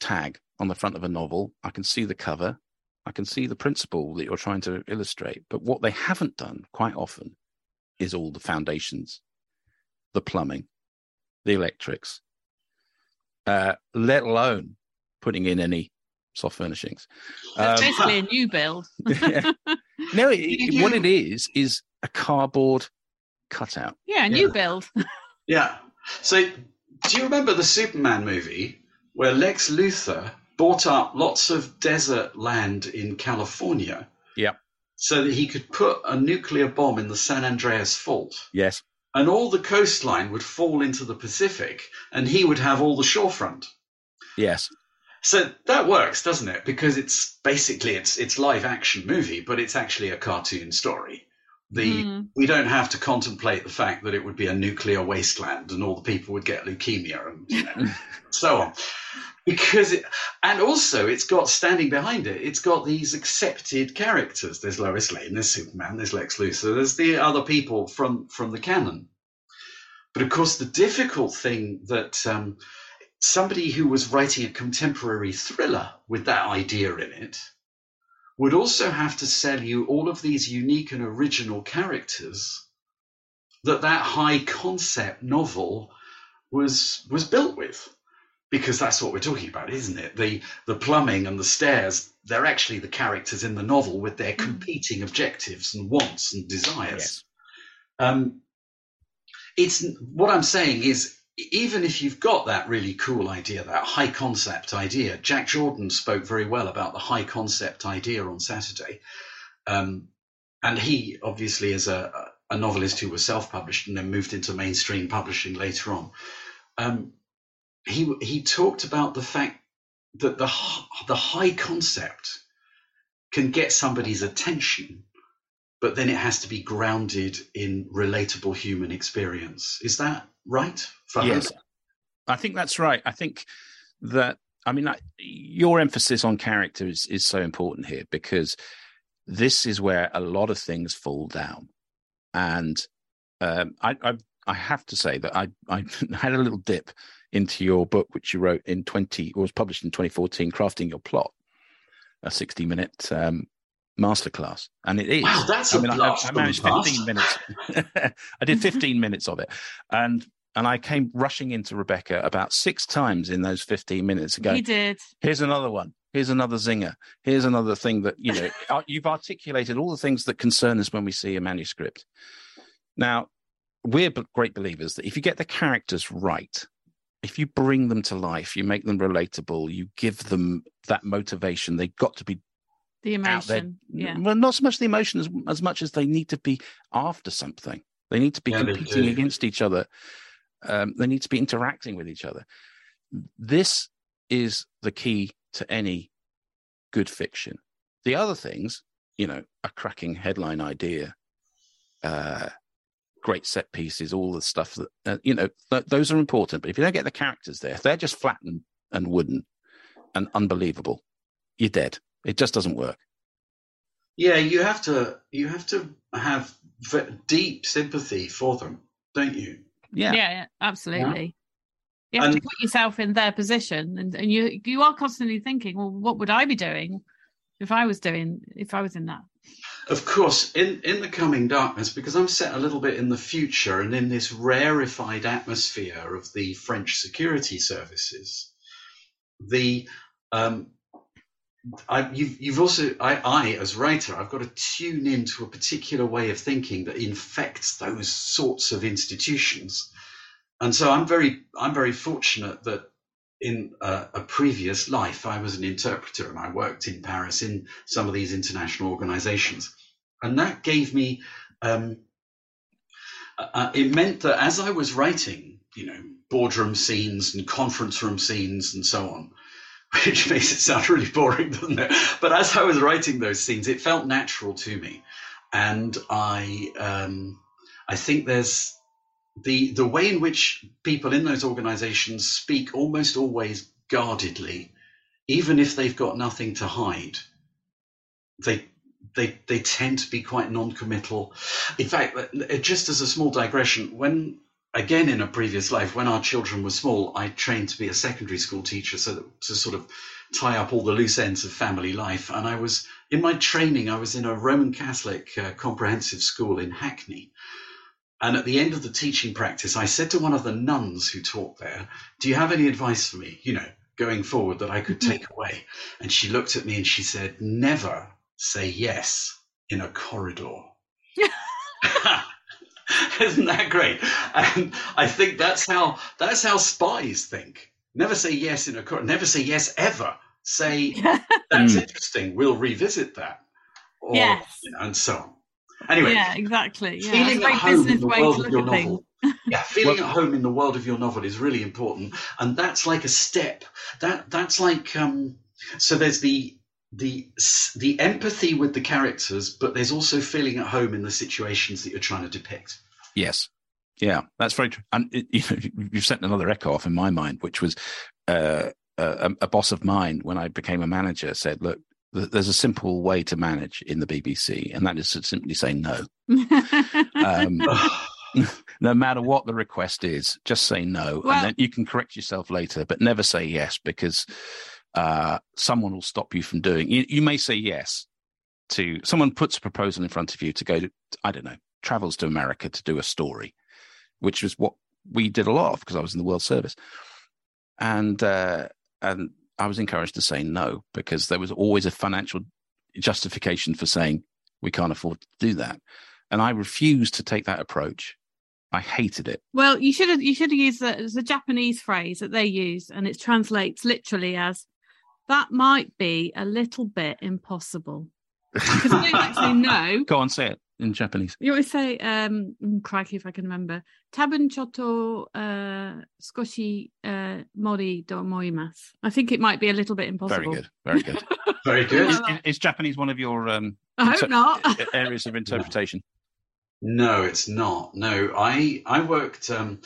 A: tag on the front of a novel. I can see the cover. I can see the principle that you're trying to illustrate. But what they haven't done quite often is all the foundations, the plumbing, the electrics, uh, let alone putting in any soft furnishings.
B: It's um, basically a [LAUGHS] new build.
A: yeah. [LAUGHS] [LAUGHS] No, it, what it is is a cardboard cutout.
B: Yeah, a new yeah. build.
C: yeah. So, do you remember the Superman movie where Lex Luthor bought up lots of desert land in California?
A: Yeah.
C: So that he could put a nuclear bomb in the San Andreas Fault.
A: Yes.
C: And all the coastline would fall into the Pacific, and he would have all the shorefront.
A: Yes.
C: So that works, doesn't it? Because it's basically it's it's live action movie, but it's actually a cartoon story. The mm. we don't have to contemplate the fact that it would be a nuclear wasteland and all the people would get leukemia and you know, [LAUGHS] so on. [LAUGHS] Because it, and also it's got standing behind it, it's got these accepted characters. There's Lois Lane, there's Superman, there's Lex Luthor, there's the other people from from the canon. But of course, the difficult thing that um, somebody who was writing a contemporary thriller with that idea in it would also have to sell you all of these unique and original characters that that high concept novel was was built with because that's what we're talking about isn't it the the plumbing and the stairs they're actually the characters in the novel with their mm. competing objectives and wants and desires yes. um, it's what i'm saying is even if you've got that really cool idea, that high concept idea, Jack Jordan spoke very well about the high concept idea on Saturday. Um, and he obviously is a, a novelist who was self published and then moved into mainstream publishing later on. Um, he, he talked about the fact that the, the high concept can get somebody's attention, but then it has to be grounded in relatable human experience. Is that right?
A: yes, I think that's right. I think that I mean I, your emphasis on character is, is so important here because this is where a lot of things fall down, and um, I, I I have to say that I I [LAUGHS] had a little dip into your book which you wrote in twenty or was published in twenty fourteen, crafting your plot, a sixty minute um, masterclass, and it is.
C: Wow, that's I mean, I, I managed
A: fifteen minutes. [LAUGHS] I did fifteen minutes of it, and and I came rushing into Rebecca about six times in those 15 minutes ago.
B: He did.
A: Here's another one. Here's another zinger. Here's another thing that, you know, [LAUGHS] uh, you've articulated all the things that concern us when we see a manuscript. Now, we're great believers that if you get the characters right, if you bring them to life, you make them relatable, you give them that motivation, they've got to be
B: The
A: out there.
B: emotion. Yeah.
A: Well, not so much the emotion as, as much as they need to be after something. They need to be
C: Yeah,
A: competing against each other. Um, they need to be interacting with each other. This is the key to any good fiction. The other things, you know, a cracking headline idea, uh, great set pieces, all the stuff that, uh, you know, th- those are important. But if you don't get the characters there, if they're just flat and, and wooden and unbelievable, you're dead. It just doesn't work.
C: Yeah, you have to you have to have v- deep sympathy for them, don't you?
B: Yeah,
A: Yeah.
B: yeah, absolutely. You have to put yourself in their position, and, and you you are constantly thinking, well, what would I be doing if I was doing if I was in that?
C: Of course, in, in the coming darkness, because I'm set a little bit in the future and in this rarefied atmosphere of the French security services, the um, I, you've, you've also I, I as writer I've got to tune into a particular way of thinking that infects those sorts of institutions, and so I'm very I'm very fortunate that in a, previous life I was an interpreter and I worked in Paris in some of these international organizations. And that gave me, um, uh, it meant that as I was writing, you know, boardroom scenes and conference room scenes and so on, [LAUGHS] which makes it sound really boring, doesn't it? But as I was writing those scenes, it felt natural to me. And I, um, I think there's the, the way in which people in those organizations speak almost always guardedly, even if they've got nothing to hide. They they they tend to be quite non-committal. In fact, uh, just as a small digression, when again in a previous life, when our children were small, I trained to be a secondary school teacher, so that, to sort of tie up all the loose ends of family life. And I was in my training, I was in a Roman Catholic uh, comprehensive school in Hackney. And at the end of the teaching practice, I said to one of the nuns who taught there, "Do you have any advice for me? You know, going forward that I could take away?" And she looked at me and she said, "Never." say yes in a corridor. [LAUGHS] Isn't that great? And I think that's how that's how spies think. Never say yes in a corridor. Never say yes ever. Say [LAUGHS] that's
A: Mm.
C: interesting. We'll revisit that. Or,
B: Yes.
C: you know, and so on. Anyway,
B: yeah, exactly. Yeah,
C: feeling
B: it's a very
C: at home in the
B: way
C: world of your
B: at things.
C: novel. [LAUGHS] yeah, feeling at home in the world of your novel is really important, and that's like a step. That that's like um. So there's the the the empathy with the characters, but there's also feeling at home in the situations that you're trying to depict.
A: Yes. Yeah, that's very true. And it, [LAUGHS] you know, you've sent another echo off in my mind, which was uh, a, a boss of mine when I became a manager said, "Look, th- there's a simple way to manage in the BBC, and that is to simply say no. [LAUGHS] Um, [LAUGHS] no matter what the request is, just say no,
B: Well-
A: and then you can correct yourself later, but never say yes because uh, someone will stop you from doing. You, you may say yes to someone puts a proposal in front of you to go to I don't know travels to America to do a story, which was what we did a lot of because I was in the World Service, and uh, and I was encouraged to say no because there was always a financial justification for saying we can't afford to do that, and I refused to take that approach. I hated it.
B: well, you should have you should have used the, there's Japanese phrase that they use, and it translates literally as that might be a little bit impossible. [LAUGHS] Because I don't actually know.
A: Go on, say it in Japanese.
B: You always say, um, mm, crikey, if I can remember, tabun choto uh, skoshi uh, mori do moimasu. I think it might be a little bit impossible.
A: Very good, very good. [LAUGHS]
C: Very good.
A: is, is- is Japanese one of your um,
B: I hope
A: inter-
B: not. [LAUGHS]
A: areas of interpretation?
C: No, it's not. No, I I worked. Um,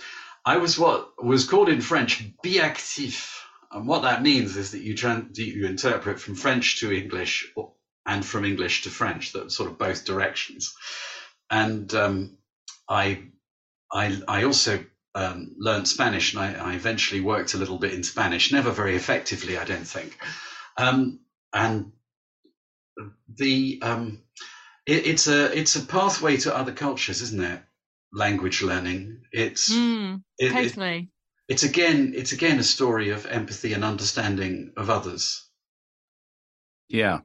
C: I was what was called in French biactif, and what that means is that you tran- you interpret from French to English or- and from English to French, that sort of both directions. And um, I I I also um, learned Spanish, and I, I eventually worked a little bit in Spanish, never very effectively, I don't think. Um, and the um, it, it's a it's a pathway to other cultures, isn't it? Language learning. It's
B: Mm,
C: it- it- it's again it's again a story of empathy and understanding of others.
A: Yeah,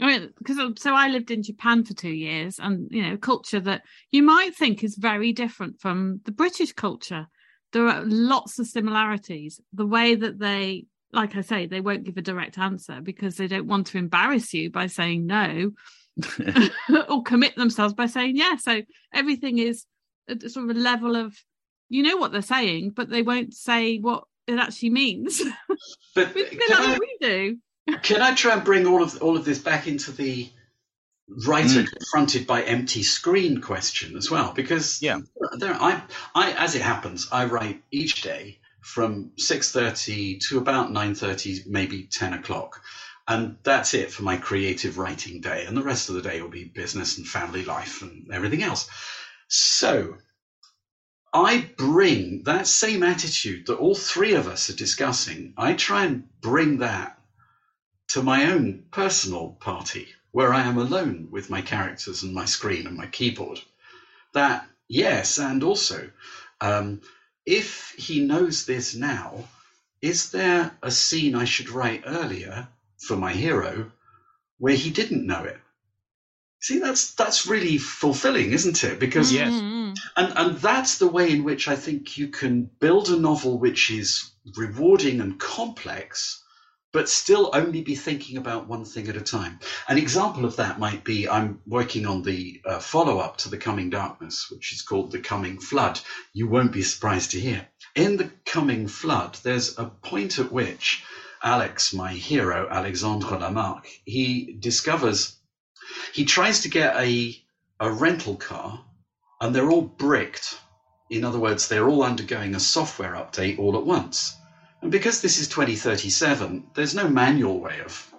B: I mean, because um, so I lived in Japan for two years, and you know, culture that you might think is very different from the British culture. There are lots of similarities. The way that they like I say, they won't give a direct answer because they don't want to embarrass you by saying no [LAUGHS] [LAUGHS] or commit themselves by saying yes. So everything is a, sort of a level of, you know what they're saying, but they won't say what it actually means. [LAUGHS]
C: But
B: like
C: can I,
B: we do.
C: Can I try and bring all of all of this back into the writer
A: Mm.
C: confronted by empty screen question as well? Because
A: Yeah.
C: there, I, I, as it happens, I write each day from six thirty to about nine thirty, maybe ten o'clock. And that's it for my creative writing day. And the rest of the day will be business and family life and everything else. So I bring that same attitude that all three of us are discussing. I try and bring that to my own personal party where I am alone with my characters and my screen and my keyboard. That, yes, and also, um, if he knows this now, is there a scene I should write earlier for my hero where he didn't know it? See, that's that's really fulfilling, isn't it? Because
A: Yes.
B: Mm, mm,
C: and and that's the way in which I think you can build a novel which is rewarding and complex, but still only be thinking about one thing at a time. An example of that might be I'm working on the uh, follow up to The Coming Darkness, which is called The Coming Flood. You won't be surprised to hear. In The Coming Flood, there's a point at which Alex, my hero, Alexandre Lamarck, he discovers he tries to get a a rental car and they're all bricked. In other words, they're all undergoing a software update all at once. And because this is 2037, there's no manual way of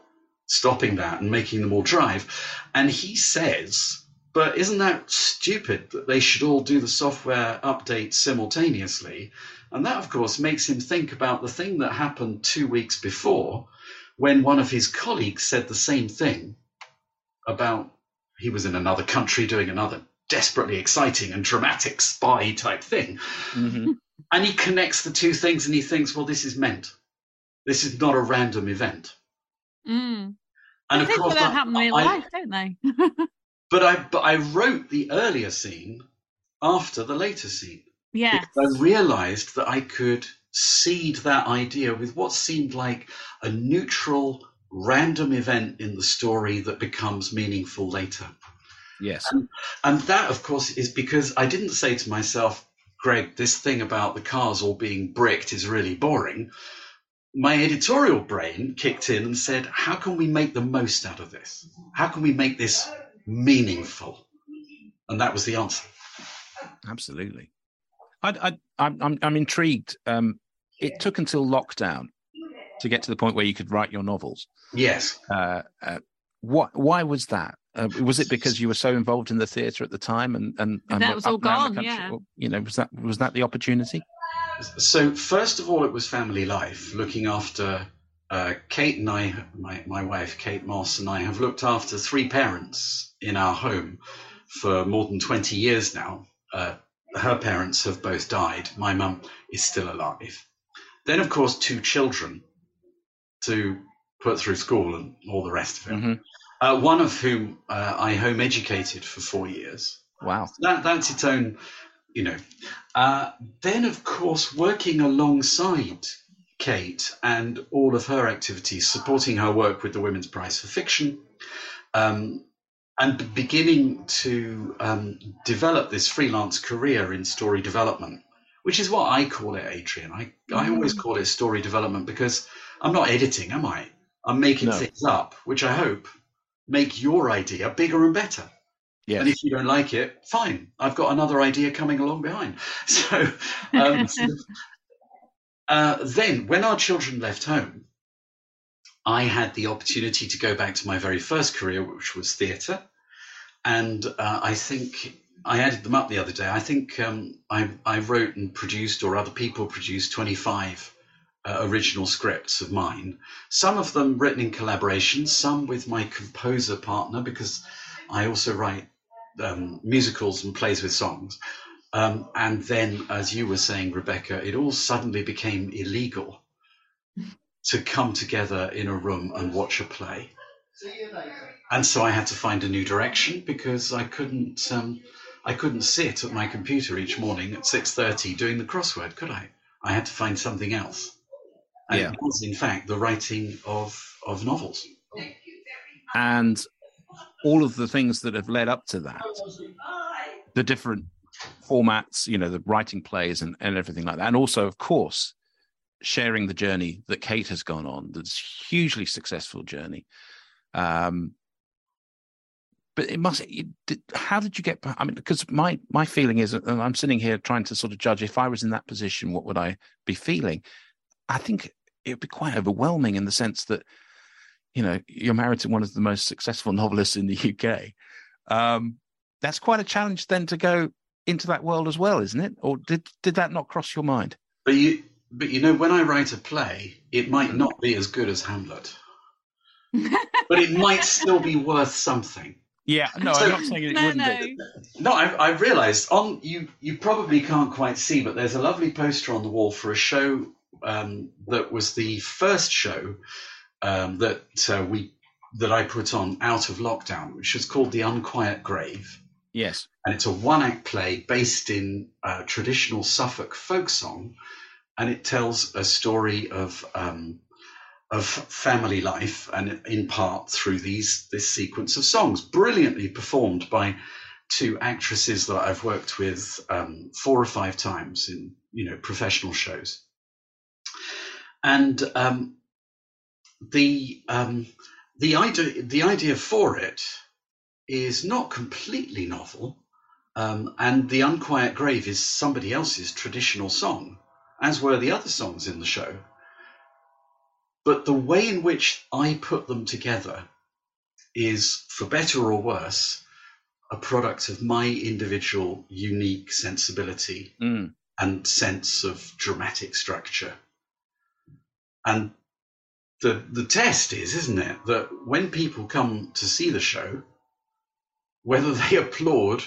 C: stopping that and making them all drive. And he says, but isn't that stupid that they should all do the software update simultaneously? And that, of course, makes him think about the thing that happened two weeks before when one of his colleagues said the same thing about he was in another country doing another desperately exciting and dramatic spy type thing.
A: hmm
C: And he connects the two things and he thinks, well, this is meant. This is not a random event.
B: mm.
C: And
B: I
C: of
B: think
C: course,
B: that
C: I-
B: happen in real
C: I-
B: life, don't they? [LAUGHS]
C: but I but I wrote the earlier scene after the later scene.
B: yeah.
C: I realized that I could seed that idea with what seemed like a neutral, random event in the story that becomes meaningful later.
A: Yes.
C: And that, of course, is because I didn't say to myself, Greg, this thing about the cars all being bricked is really boring. My editorial brain kicked in and said, how can we make the most out of this? How can we make this meaningful? And that was the answer.
A: Absolutely. I, I, I'm, I'm, I'm intrigued. Um, it took until lockdown to get to the point where you could write your novels.
C: Yes.
A: Uh, uh, what? Why was that? Uh, was it because you were so involved in the theatre at the time, and and, and
B: That was all
A: up and around the
B: gone, yeah.
A: Or, you know, was that was that the opportunity?
C: So first of all, it was family life, looking after uh, Kate and I. My my wife, Kate Mosse, and I have looked after three parents in our home for more than twenty years now. Uh, her parents have both died. My mum is still alive. Then, of course, two children to put through school and all the rest of it.
A: Mhm.
C: Uh, one of whom uh, I home educated for four years
A: Wow.
C: that that's its own, you know. Uh, then, of course, working alongside Kate and all of her activities, supporting her work with the Women's Prize for Fiction, um, and beginning to um, develop this freelance career in story development, which is what I call it, Adrian. I, I always call it story development because I'm not editing, am I? I'm making
A: No.
C: things up, which I hope make your idea bigger and better. And if you don't like it, fine. I've got another idea coming along behind. [LAUGHS] So um, uh, then, when our children left home, I had the opportunity to go back to my very first career, which was theatre. And uh, I think I added them up the other day. I think um, I, I wrote and produced, or other people produced, 25 uh, original scripts of mine. Some of them written in collaboration, some with my composer partner, because I also write um, musicals and plays with songs. Um, and then, as you were saying, Rebecca, it all suddenly became illegal to come together in a room and watch a play. And so I had to find a new direction because I couldn't. Um, I couldn't sit at my computer each morning at six thirty doing the crossword, could I? I had to find something else. And
A: Yeah.
C: was, in fact, the writing of, of novels.
A: and all of the things that have led up to that the different formats you know the writing plays and, and everything like that and also of course sharing the journey that kate has gone on that's hugely successful journey um but it must it, did, how did you get i mean because my my feeling is and i'm sitting here trying to sort of judge if i was in that position what would i be feeling i think it would be quite overwhelming in the sense that you know you're married to one of the most successful novelists in the UK. Um, that's quite a challenge then to go into that world as well, isn't it? Or did did that not cross your mind?
C: But you, but you know, when I write a play, it might not be as good as Hamlet, [LAUGHS] but it might still be worth something.
A: Yeah, no,
C: So-
A: I'm not saying it
B: no,
A: wouldn't
B: no.
A: be.
C: No, I, I realised on you. You probably can't quite see, but there's a lovely poster on the wall for a show um, that was the first show um, that uh, we that I put on out of lockdown, which was called The Unquiet Grave,
A: Yes.
C: and it's a one-act play based in uh, traditional Suffolk folk song, and it tells a story of um, of family life, and in part through these this sequence of songs, brilliantly performed by two actresses that I've worked with um, four or five times in you know professional shows, and um, the um, the idea the idea for it is not completely novel, um, and the unquiet grave is somebody else's traditional song, as were the other songs in the show. But the way in which I put them together is, for better or worse, a product of my individual unique sensibility
A: Mm.
C: and sense of dramatic structure. And the the test is, isn't it, that when people come to see the show, whether they [LAUGHS] applaud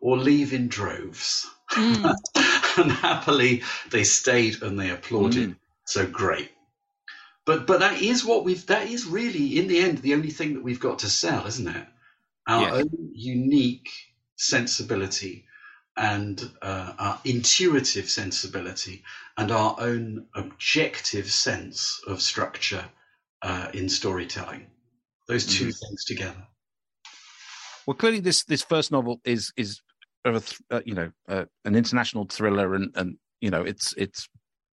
C: or leave in droves,
B: Mm. [LAUGHS]
C: and happily they stayed and they applauded. So great. But but that is what we've that is really in the end the only thing that we've got to sell, isn't it? Our
A: Yes.
C: own unique sensibility and uh, our intuitive sensibility and our own objective sense of structure uh, in storytelling. Those 2
A: Mhm.
C: things together.
A: Well, clearly this this first novel is is of a th- uh, you know uh, an international thriller, and and you know it's it's.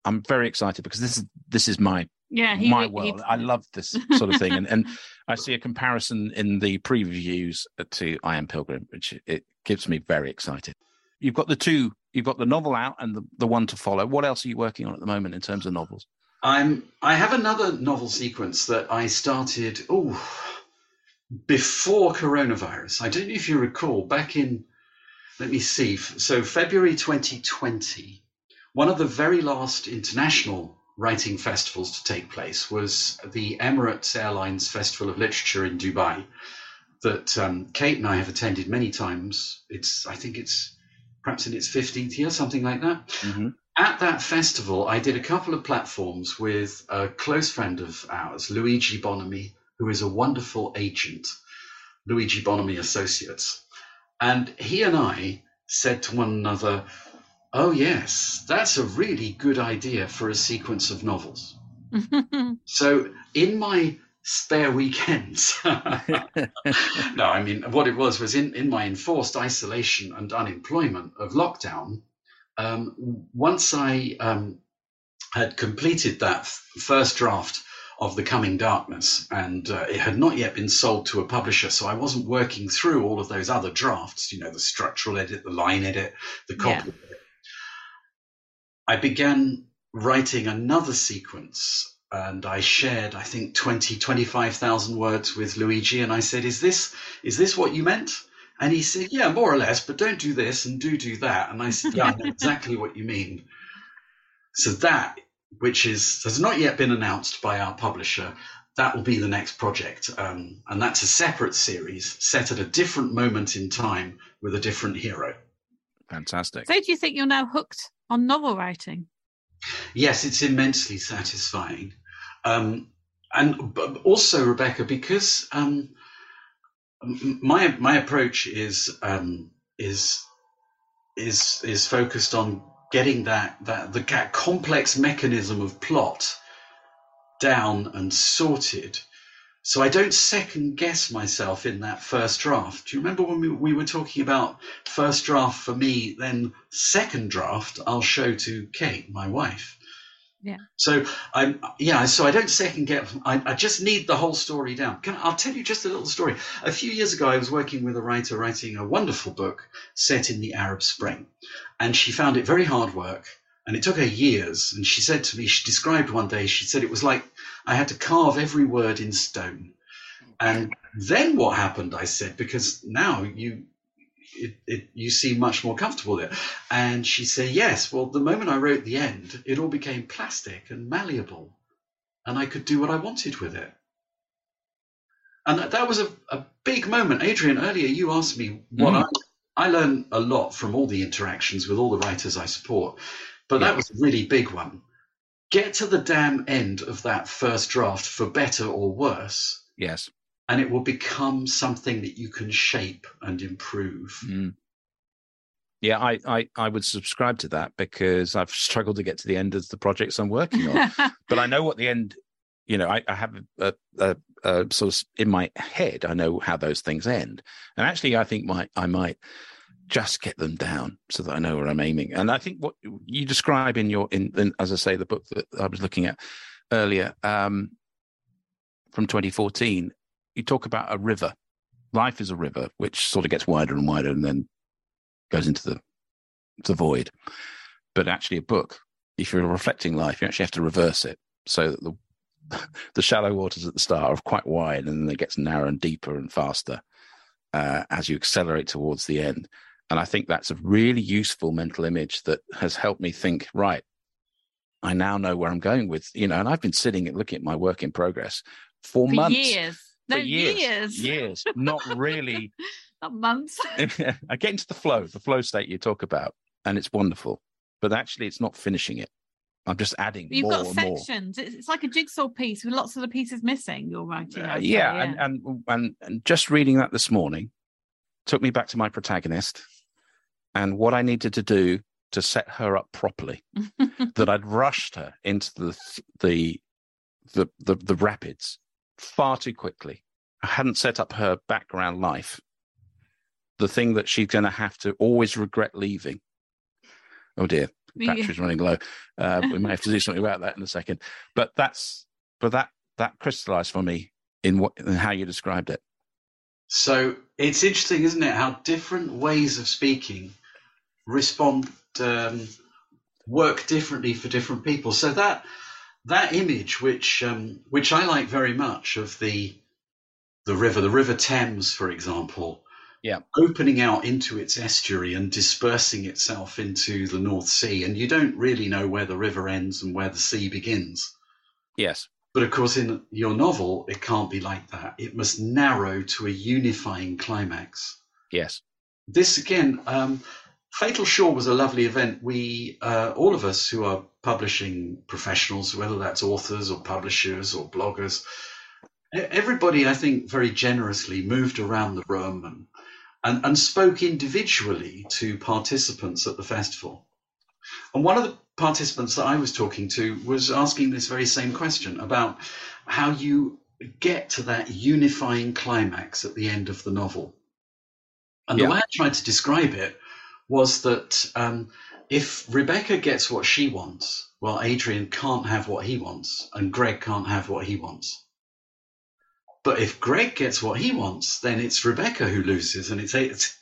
A: I'm very excited because this is this is my
B: Yeah, he,
A: my
B: he-
A: world. I love this sort of thing, [LAUGHS] and and I see a comparison in the previews to I Am Pilgrim, which it gives me very excited. You've got the two. You've got the novel out and the, the one to follow. What else are you working on at the moment in terms of novels?
C: I'm I have another novel sequence that I started oh before coronavirus. I don't know if you recall back in let me see so February 2020 one of the very last international writing festivals to take place was the Emirates Airlines Festival of Literature in Dubai that um, Kate and I have attended many times. It's I think it's perhaps in its 15th year something like that
A: Mm-hmm.
C: at that festival, I did a couple of platforms with a close friend of ours, Luigi Bonomi, who is a wonderful agent, Luigi Bonomi Associates. And he and I said to one another, Oh, yes, that's a really good idea for a sequence of novels. [LAUGHS] So, in my spare weekends, [LAUGHS] no, I mean, what it was was in, in my enforced isolation and unemployment of lockdown, um, once I um, had completed that f- first draft of The Coming Darkness, and uh, it had not yet been sold to a publisher, so I wasn't working through all of those other drafts, you know, the structural edit, the line edit, the copy
B: Yeah.
C: I began writing another sequence and I shared, I think, 20, 25,000 words with Luigi. And I said, is this, is this what you meant? And he said, yeah, more or less, but don't do this and do do that. And I said, yeah, I know [LAUGHS] exactly what you mean. So that, which is, has not yet been announced by our publisher, that will be the next project. Um, and that's a separate series set at a different moment in time with a different hero.
A: Fantastic.
B: so, do you think you're now hooked on novel writing?
C: Yes, it's immensely satisfying. Um, and also, Rebecca, because um, my my approach is um, is is is focused on getting that that the complex mechanism of plot down and sorted. So I don't second guess myself in that first draft. Do you remember when we, we were talking about first draft for me, then second draft I'll show to Kate, my wife.
B: Yeah.
C: So I'm yeah. So I don't second guess. I, I just need the whole story down. Can, I'll tell you just a little story. A few years ago, I was working with a writer writing a wonderful book set in the Arab Spring, and she found it very hard work. And it took her years. And she said to me, she described one day, she said it was like I had to carve every word in stone. And then what happened? I said because now you it, it, you seem much more comfortable there. And she said, Yes, well, the moment I wrote the end, it all became plastic and malleable, and I could do what I wanted with it. And that, that was a, a big moment. Adrian, earlier you asked me what
A: Mm.
C: I, I learned a lot from all the interactions with all the writers I support, but that was a really big one. Get to the damn end of that first draft for better or worse,
A: Yes.
C: And it will become something that you can shape and improve.
A: Mm. Yeah, I, I, I would subscribe to that because I've struggled to get to the end of the projects I'm working on. [LAUGHS] but I know what the end, you know, I, I have a, a, a sort of in my head, I know how those things end. And actually, I think my, I might just get them down so that I know where I'm aiming. And I think what you describe in your, in, in as I say, the book that I was looking at earlier um, from 2014, you talk about a river. Life is a river, which sort of gets wider and wider and then goes into the, the void. But actually, a book, if you're reflecting life, you actually have to reverse it so that the [LAUGHS] the shallow waters at the start are quite wide and then it gets narrower and deeper and faster uh, as you accelerate towards the end. And I think that's a really useful mental image that has helped me think, right, I now know where I'm going with, you know, and I've been sitting and looking at my work in progress for,
B: For
A: months.
B: years.
A: For
B: No,
A: years.
B: years.
A: Years. Not really. [LAUGHS]
B: Not months. [LAUGHS]
A: I get into the flow, the flow state you talk about, and it's wonderful. But actually, it's not finishing it. I'm just adding
B: You've
A: more
B: got
A: and more.
B: sections. It's, like a jigsaw piece with lots of the pieces missing. You're writing.
A: Uh,
B: I'd
A: yeah, And, and and and just reading that this morning took me back to my protagonist and what I needed to do to set her up properly. [LAUGHS] that I'd rushed her into the the the the, the rapids far too quickly. I hadn't set up her background life. The thing that she's going to have to always regret leaving. Oh dear,
B: Yeah.
A: battery's running low. Uh, we may have to do something about that in a second. But that's but that that crystallized for me in what in how you described it.
C: So it's interesting, isn't it, how different ways of speaking respond, um, work differently for different people. So that that image, which um, which I like very much, of the the river, the River Thames, for example,
A: Yeah.
C: opening out into its estuary and dispersing itself into the North Sea, and you don't really know where the river ends and where the sea begins.
A: Yes.
C: But of course, in your novel, it can't be like that. It must narrow to a unifying climax.
A: Yes.
C: This again, um, Fatal Shore was a lovely event. We, uh, all of us who are publishing professionals, whether that's authors or publishers or bloggers, everybody, I think, very generously moved around the room and, and, and spoke individually to participants at the festival. And one of the participants that I was talking to was asking this very same question about how you get to that unifying climax at the end of the novel. And
A: Yeah.
C: the way I tried to describe it was that um, if Rebecca gets what she wants, well, Adrian can't have what he wants, and Greg can't have what he wants. But if Greg gets what he wants, then it's Rebecca who loses, and it's, it's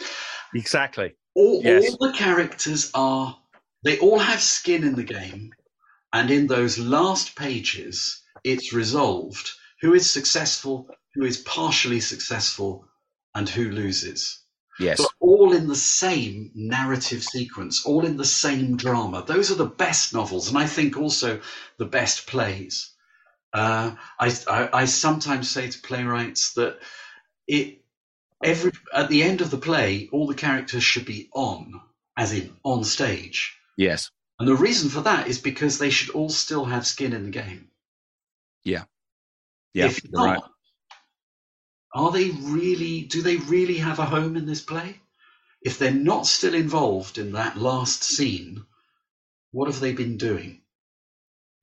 A: Exactly.
C: all,
A: Yes.
C: all the characters are they all have skin in the game and in those last pages it's resolved who is successful who is partially successful and who loses
A: Yes.
C: but all in the same narrative sequence all in the same drama those are the best novels and i think also the best plays uh, I, I, I sometimes say to playwrights that it every at the end of the play, all the characters should be on, as in on stage.
A: Yes.
C: And the reason for that is because they should all still have skin in the game.
A: Yeah.
C: if
A: you're right.
C: Not, are they really? Do they really have a home in this play? If they're not still involved in that last scene, what have they been doing?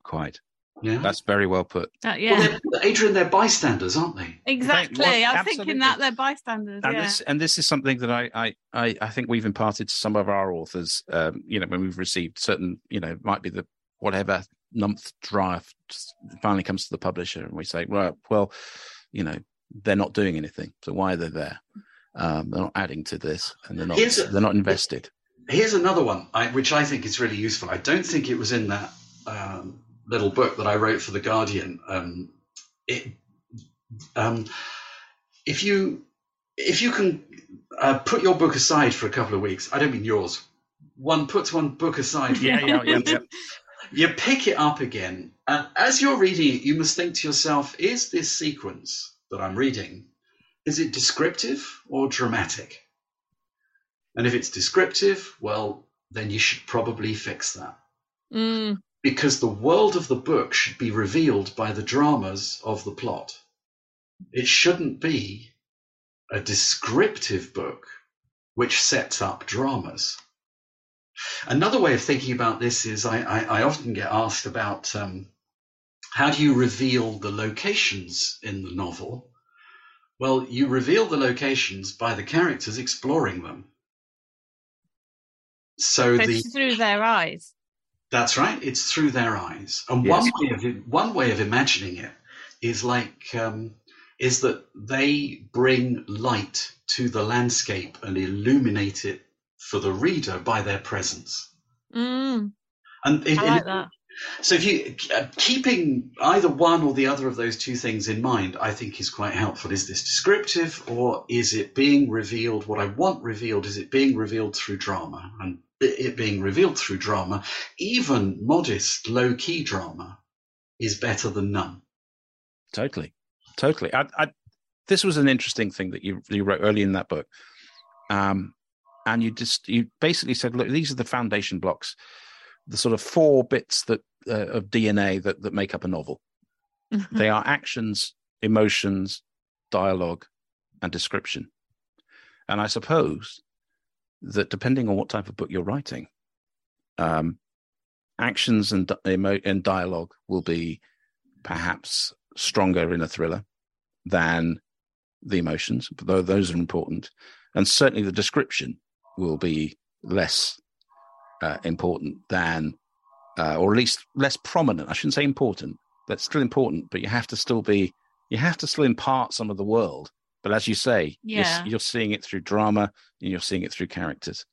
A: Quite.
C: Yeah.
A: That's very well put.
B: Uh,
C: Well,
B: yeah,
C: they're, Adrian, they're bystanders, aren't they?
B: exactly.
A: well,
B: I was
A: absolutely.
B: thinking that they're bystanders.
A: And
B: yeah.
A: this and this is something that I, I I I think we've imparted to some of our authors. Um, you know, when we've received certain, you know, might be the whatever month draft finally comes to the publisher, and we say, well, well, you know, they're not doing anything, so why are they there? Um, they're not adding to this, and they're not
C: a,
A: they're not invested.
C: Here's another one, I, which I think is really useful. I don't think it was in that um, little book that I wrote for the Guardian. Um, it, um, if you if you can uh, put your book aside for a couple of weeks, I don't mean yours. One puts one book aside.
A: Yeah, yeah, yeah, yeah.
C: You pick it up again, and as you're reading it, you must think to yourself: Is this sequence that I'm reading is it descriptive or dramatic? And if it's descriptive, well, then you should probably fix that.
B: Mm,
C: Because the world of the book should be revealed by the dramas of the plot. It shouldn't be a descriptive book which sets up dramas. Another way of thinking about this is I, I, I often get asked about um, how do you reveal the locations in the novel? Well, you reveal the locations by the characters exploring them. So
B: so
C: the
B: it's through their eyes.
C: that's right. It's through their eyes, and
A: Yes.
C: one way of one way of imagining it is like um, is that they bring light to the landscape and illuminate it for the reader by their presence.
B: Mm,
C: And it,
B: I like that.
C: So, if you uh, keeping either one or the other of those two things in mind, I think is quite helpful. Is this descriptive, or is it being revealed? What I want revealed is it being revealed through drama, and it being revealed through drama, even modest, low key drama, is better than none.
A: Totally, totally. I, I, this was an interesting thing that you you wrote early in that book, um, and you just you basically said, look, these are the foundation blocks, the sort of four bits that uh, of DNA that that make up a novel. they are actions, emotions, dialogue, and description. And I suppose that depending on what type of book you're writing, um, actions and emo- and dialogue will be perhaps stronger in a thriller than the emotions, though those are important. And certainly the description will be less uh, important than, uh, or at least less prominent. I shouldn't say important. That's still important, but you have to still be, you have to still impart some of the world. But as you say, you're, you're seeing it through drama and you're seeing it through characters,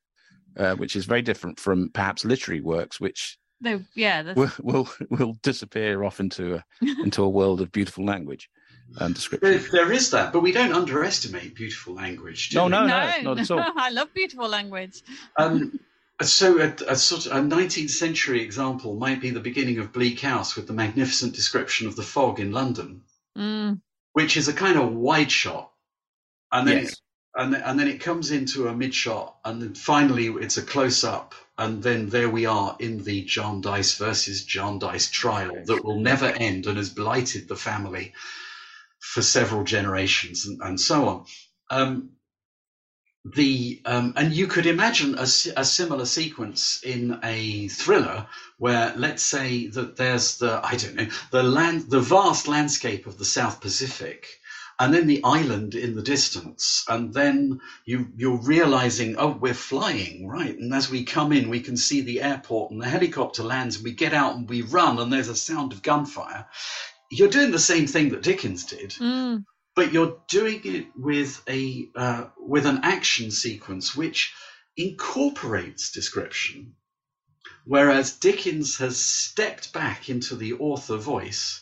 A: uh, which is very different from perhaps literary works, which
B: They, yeah, that's,
A: will will, will disappear off into a [LAUGHS] into a world of beautiful language and
C: There,
A: description.
C: there is that, but we don't underestimate beautiful language. Do
A: No,
C: we?
A: no, not at all. [LAUGHS]
B: I love beautiful language.
C: Um, [LAUGHS] so a, a sort of a 19th century example might be the beginning of Bleak House with the magnificent description of the fog in London,
B: Mm,
C: which is a kind of wide shot, and then
A: Yes.
C: it, and and then it comes into a mid shot, and then finally it's a close up, and then there we are in the Jarndyce versus Jarndyce trial that will never end and has blighted the family for several generations and, and so on. Um, the um, and you could imagine a, a similar sequence in a thriller where let's say that there's the I don't know the land the vast landscape of the South Pacific and then the island in the distance and then you you're realizing oh we're flying right? And as we come in we can see the airport and the helicopter lands and we get out and we run and there's a sound of gunfire. You're doing the same thing that Dickens did.
B: Mm,
C: but you're doing it with a uh, with an action sequence which incorporates description whereas dickens has stepped back into the author voice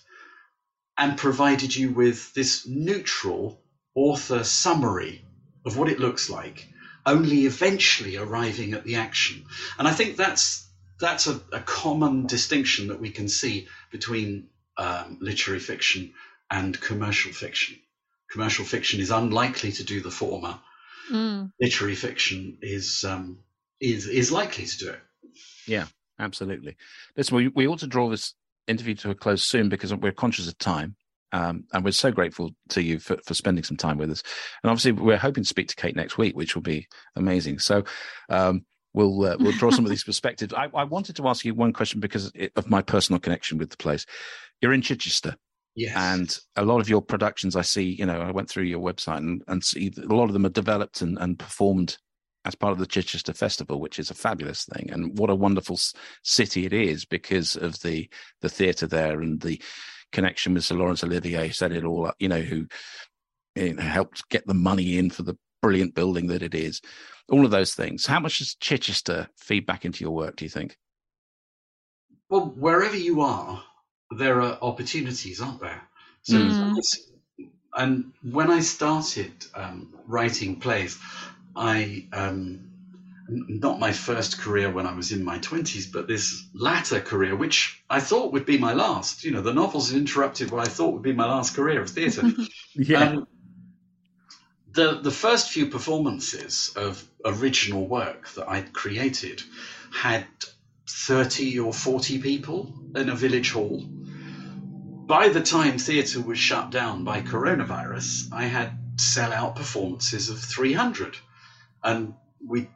C: and provided you with this neutral author summary of what it looks like only eventually arriving at the action. And i think that's that's a, a common distinction that we can see between um, literary fiction and commercial fiction commercial fiction is unlikely to do the former.
B: mm.
C: Literary fiction is um, is is likely to do it.
A: Yeah, absolutely. Listen, we, we ought to draw this interview to a close soon because we're conscious of time. Um, and we're so grateful to you for, for spending some time with us. And obviously, we're hoping to speak to Kate next week, which will be amazing. So, um, we'll uh, we'll draw some of these [LAUGHS] perspectives. I, I, wanted to ask you one question because of my personal connection with the place. You're in Chichester.
C: Yes.
A: And a lot of your productions, I see, you know, I went through your website and, and see a lot of them are developed and, and performed as part of the Chichester Festival, which is a fabulous thing. And what a wonderful city it is because of the the theatre there and the connection with Sir Laurence Olivier who set it all up, you know, who you know, helped get the money in for the brilliant building that it is. All of those things. How much does Chichester feed back into your work, do you think?
C: Well, wherever you are, there are opportunities, aren't there? So, mm. and when I started um, writing plays, I um, not my first career when I was in my twenties, but this latter career, which I thought would be my last. You know, the novels interrupted what I thought would be my last career of theatre. [LAUGHS]
A: yeah. Um,
C: the the first few performances of original work that I'd created had thirty or forty people in a village hall. By the time theatre was shut down by coronavirus, I had sell-out performances of three hundred. And we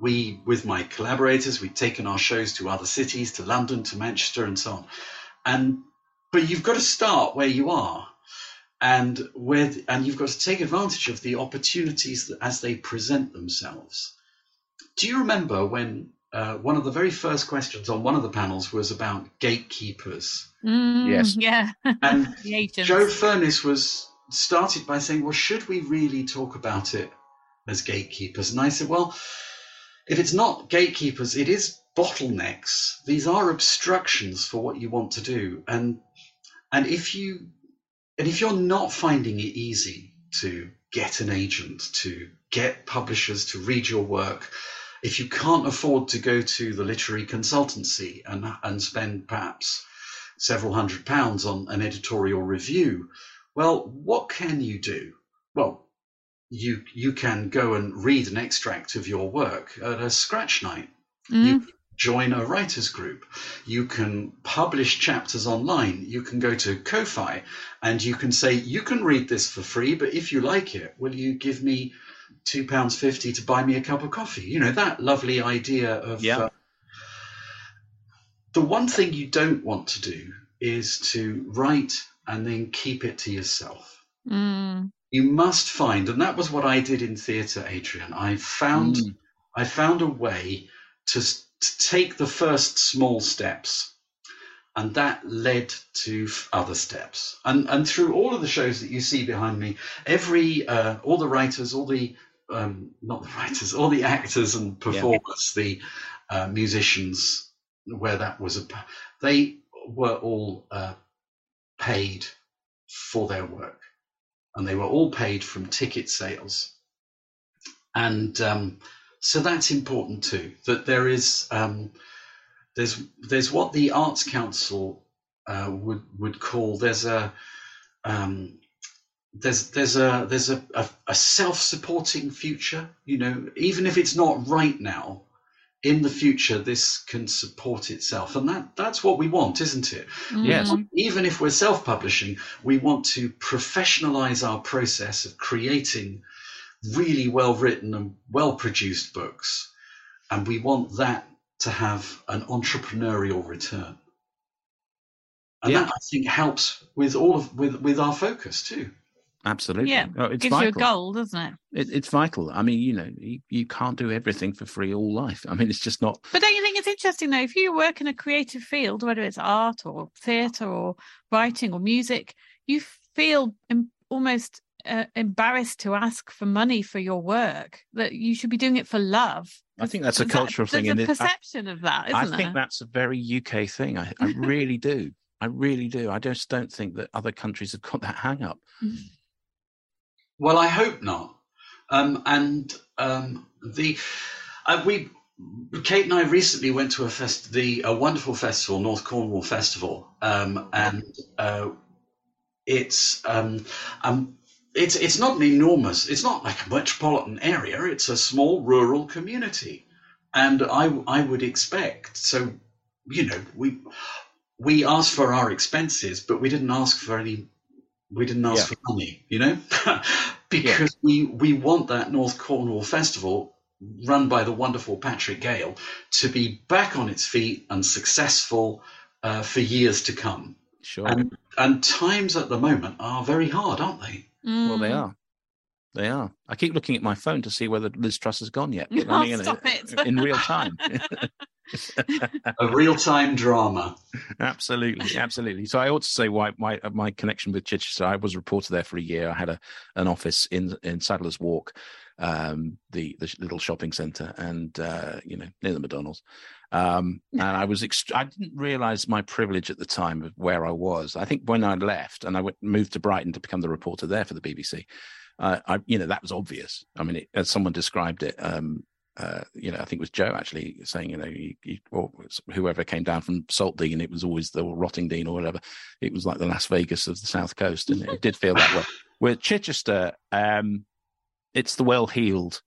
C: we with my collaborators we'd taken our shows to other cities to london to manchester and so on. And but you've got to start where you are. And with and you've got to take advantage of the opportunities as they present themselves. Do you remember when uh, one of the very first questions on one of the panels was about gatekeepers
B: mm,
A: yes
B: yeah
C: and [LAUGHS] Jo Furniss was started by saying well should we really talk about it as gatekeepers. And I said, well, if it's not gatekeepers, it is bottlenecks. These are obstructions for what you want to do. And and if you and if you're not finding it easy to get an agent, to get publishers to read your work, if you can't afford to go to the literary consultancy and and spend perhaps several hundred pounds on an editorial review, well, what can you do? Well, you you can go and read an extract of your work at a scratch night. Mm. You join a writers group. You can publish chapters online. You can go to Ko-fi and you can say you can read this for free, but if you like it, will you give me two pounds fifty to buy me a cup of coffee? You know that lovely idea of.
A: Yeah. Uh,
C: the one thing you don't want to do is to write and then keep it to yourself.
B: Mm
C: you must find, and that was what I did in theatre, Adrian. I found mm. I found a way to, to take the first small steps, and that led to other steps. And and through all of the shows that you see behind me, every uh, all the writers, all the um, not the writers, all the actors and performers, yeah. the uh, musicians, where that was a, they were all uh, paid for their work and they were all paid from ticket sales. And um, so that's important too. That there is um, there's there's what the Arts Council uh, would would call there's a um, there's there's a there's a, a, a self-supporting future. You know, even if it's not right now, in the future this can support itself and that that's what we want isn't it
A: mm-hmm. yes
C: even if we're self-publishing we want to professionalize our process of creating really well written and well produced books and we want that to have an entrepreneurial return and yeah. that i think helps with all of with with our focus too
A: Absolutely.
B: Yeah. Oh, it's gives vital. you a goal, doesn't it?
A: it? It's vital. I mean, you know, you, you can't do everything for free all life. I mean, it's just not.
B: But don't you think it's interesting, though, if you work in a creative field, whether it's art or theatre or writing or music, you feel almost uh, embarrassed to ask for money for your work, that you should be doing it for love.
A: I think that's a cultural
B: that,
A: thing.
B: There's a perception
A: I,
B: of that, isn't I
A: there? I think that's a very UK thing. I, I [LAUGHS] really do. I really do. I just don't think that other countries have got that hang up.
C: Well, I hope not. Um, and um, the uh, we Kate and I recently went to a fest, the a wonderful festival, North Cornwall Festival, um, and uh, it's um, um, it's it's not an enormous, it's not like a metropolitan area. It's a small rural community, and I I would expect so. You know, we we asked for our expenses, but we didn't ask for any we didn't ask yeah. for money, you know, [LAUGHS] because yeah. we we want that North Cornwall festival run by the wonderful Patrick Gale, to be back on its feet and successful uh, for years to come.
A: Sure.
C: And, and times at the moment are very hard, aren't they?
A: Well, they
B: Mm.
A: are. They are. I keep looking at my phone to see whether Liz Truss has gone yet.
B: Oh,
A: I mean, you know,
B: stop it.
A: in real time. [LAUGHS] [LAUGHS]
C: A real time drama.
A: absolutely, absolutely. So I ought to say why my my connection with Chichester. I was a reporter there for a year. I had a an office in in Sadler's Walk, um, the the little shopping centre, and uh, you know near the McDonald's. Um, and I was ext- I didn't realise my privilege at the time of where I was. I think when I left and I went moved to Brighton to become the reporter there for the BBC, uh, I you know that was obvious. I mean, it, as someone described it. Um, uh, you know, I think it was Joe actually saying, you know, you, you, or whoever came down from Saltdean, it was always the Rottingdean or whatever. It was like the Las Vegas of the South Coast, and it did feel that way. [LAUGHS] With Chichester, um, it's the well-heeled,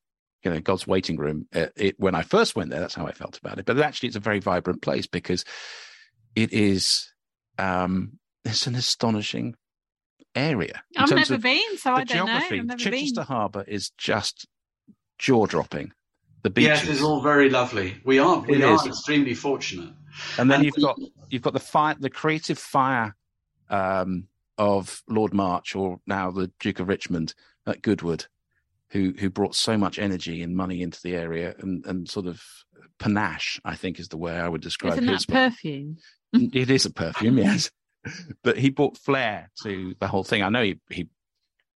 A: you know, God's waiting room. Uh, it, when I first went there, that's how I felt about it. But actually, it's a very vibrant place because it is, um, it's an astonishing area.
B: I've never been, so I don't know. I've never
A: Chichester
B: been.
A: Harbour is just jaw-dropping. The
C: Yes, it's all very lovely. We are we
A: It
C: are
A: is.
C: extremely fortunate.
A: and then
C: And
A: you've
C: the-
A: got you've got the fire the creative fire um of lord march or now the duke of richmond at goodwood who who brought so much energy and money into the area and and sort of panache i think is the way i would describe
B: Isn't
A: his
B: that perfume?
A: it is a perfume [LAUGHS] yes but he brought flair to the whole thing i know he he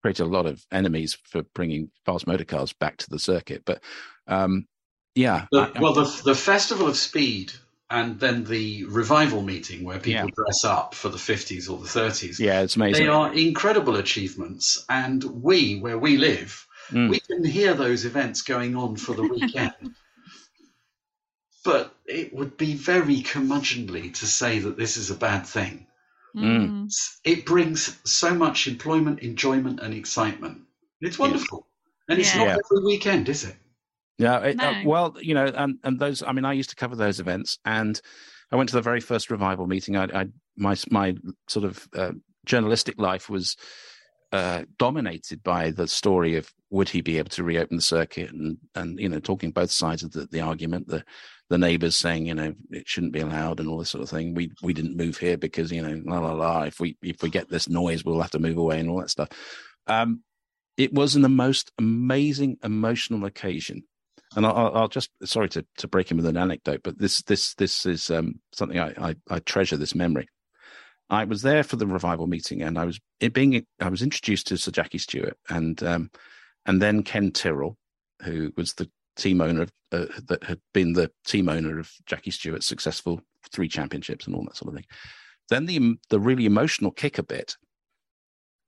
A: created a lot of enemies for bringing fast motor cars back to the circuit but um yeah
C: The,
A: I-
C: well, the the festival of speed and then the revival meeting where people
A: Yeah.
C: dress up for the 50s or the 30s.
A: yeah it's amazing
C: They are incredible achievements, and we, where we live,
A: Mm.
C: we can hear those events going on for the weekend. [LAUGHS] but it would be very curmudgeonly to say that this is a bad thing.
A: Mm.
C: It brings so much employment, enjoyment, and excitement. It's wonderful, and it's
B: Yeah.
C: not every weekend, is it?
A: Yeah, it, uh, well, you know, and and those. I mean, I used to cover those events, and I went to the very first revival meeting. I, I my my sort of uh, journalistic life was uh, dominated by the story of would he be able to reopen the circuit, and and you know, talking both sides of the, the argument. The the neighbours saying, you know, it shouldn't be allowed, and all this sort of thing. We we didn't move here because you know, la la la. If we if we get this noise, we'll have to move away, and all that stuff. Um, it was the most amazing emotional occasion and I'll, I'll just sorry to, to break in with an anecdote, but this this this is um, something I, I, I treasure this memory. I was there for the revival meeting, and I was it being I was introduced to Sir Jackie Stewart, and um, and then Ken Tyrrell, who was the team owner uh, that had been the team owner of Jackie Stewart's successful three championships and all that sort of thing. Then the the really emotional kicker bit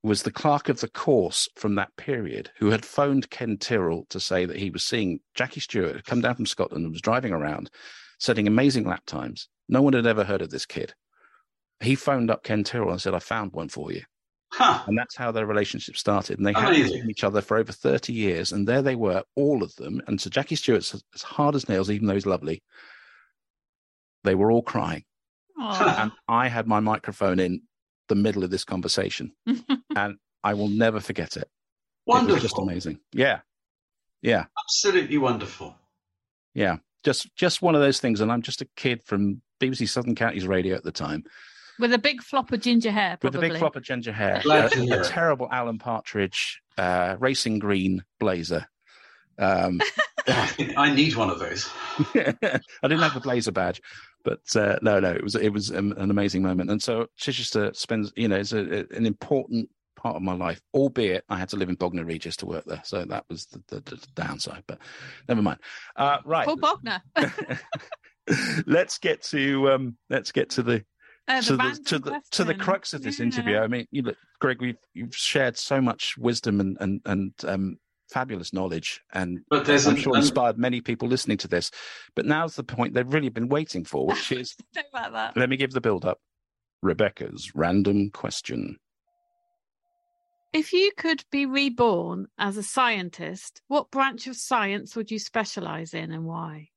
A: was the clerk of the course from that period who had phoned Ken Tyrrell to say that he was seeing Jackie Stewart come down from Scotland and was driving around, setting amazing lap times. No one had ever heard of this kid. He phoned up Ken Tyrrell and said, I found one for you.
C: Huh.
A: And that's how their relationship started. And they hadn't seen each other for over 30 years. And there they were, all of them. And so Jackie Stewart's as hard as nails, even though he's lovely, they were all crying. And I had my microphone in the middle of this conversation. [LAUGHS] and I will never forget it. It was just amazing. Yeah. Yeah.
C: Absolutely wonderful.
A: Yeah. Just just one of those things. And I'm just a kid from BBC Southern Counties Radio at the time
B: With a big flop of ginger hair,
A: with a big flop of ginger hair, [LAUGHS] a, a terrible Alan Partridge uh, racing green blazer. Um, [LAUGHS] [LAUGHS]
C: I need one of those.
A: I didn't have the blazer badge, but uh, no, no, it was it was an amazing moment. And so Chichester spends, you know, it's a, a- an important part of my life. Albeit I had to live in Bognor Regis to work there, so that was the, the, the downside. But never mind. Uh, right,
B: Paul Bogner.
A: let's get to um, let's get to the
B: Uh,
A: to the to the to the crux of this
B: Yeah.
A: interview. I mean, you look, Greg, we've you've shared so much wisdom and and and um, fabulous knowledge, and
C: But there's
A: I'm
C: an-
A: sure inspired many people listening to this. But now's the point they've really been waiting for, which is [LAUGHS]
B: that.
A: let me give the build up. Rebecca's random question.
B: If you could be reborn as a scientist, what branch of science would you specialize in and why?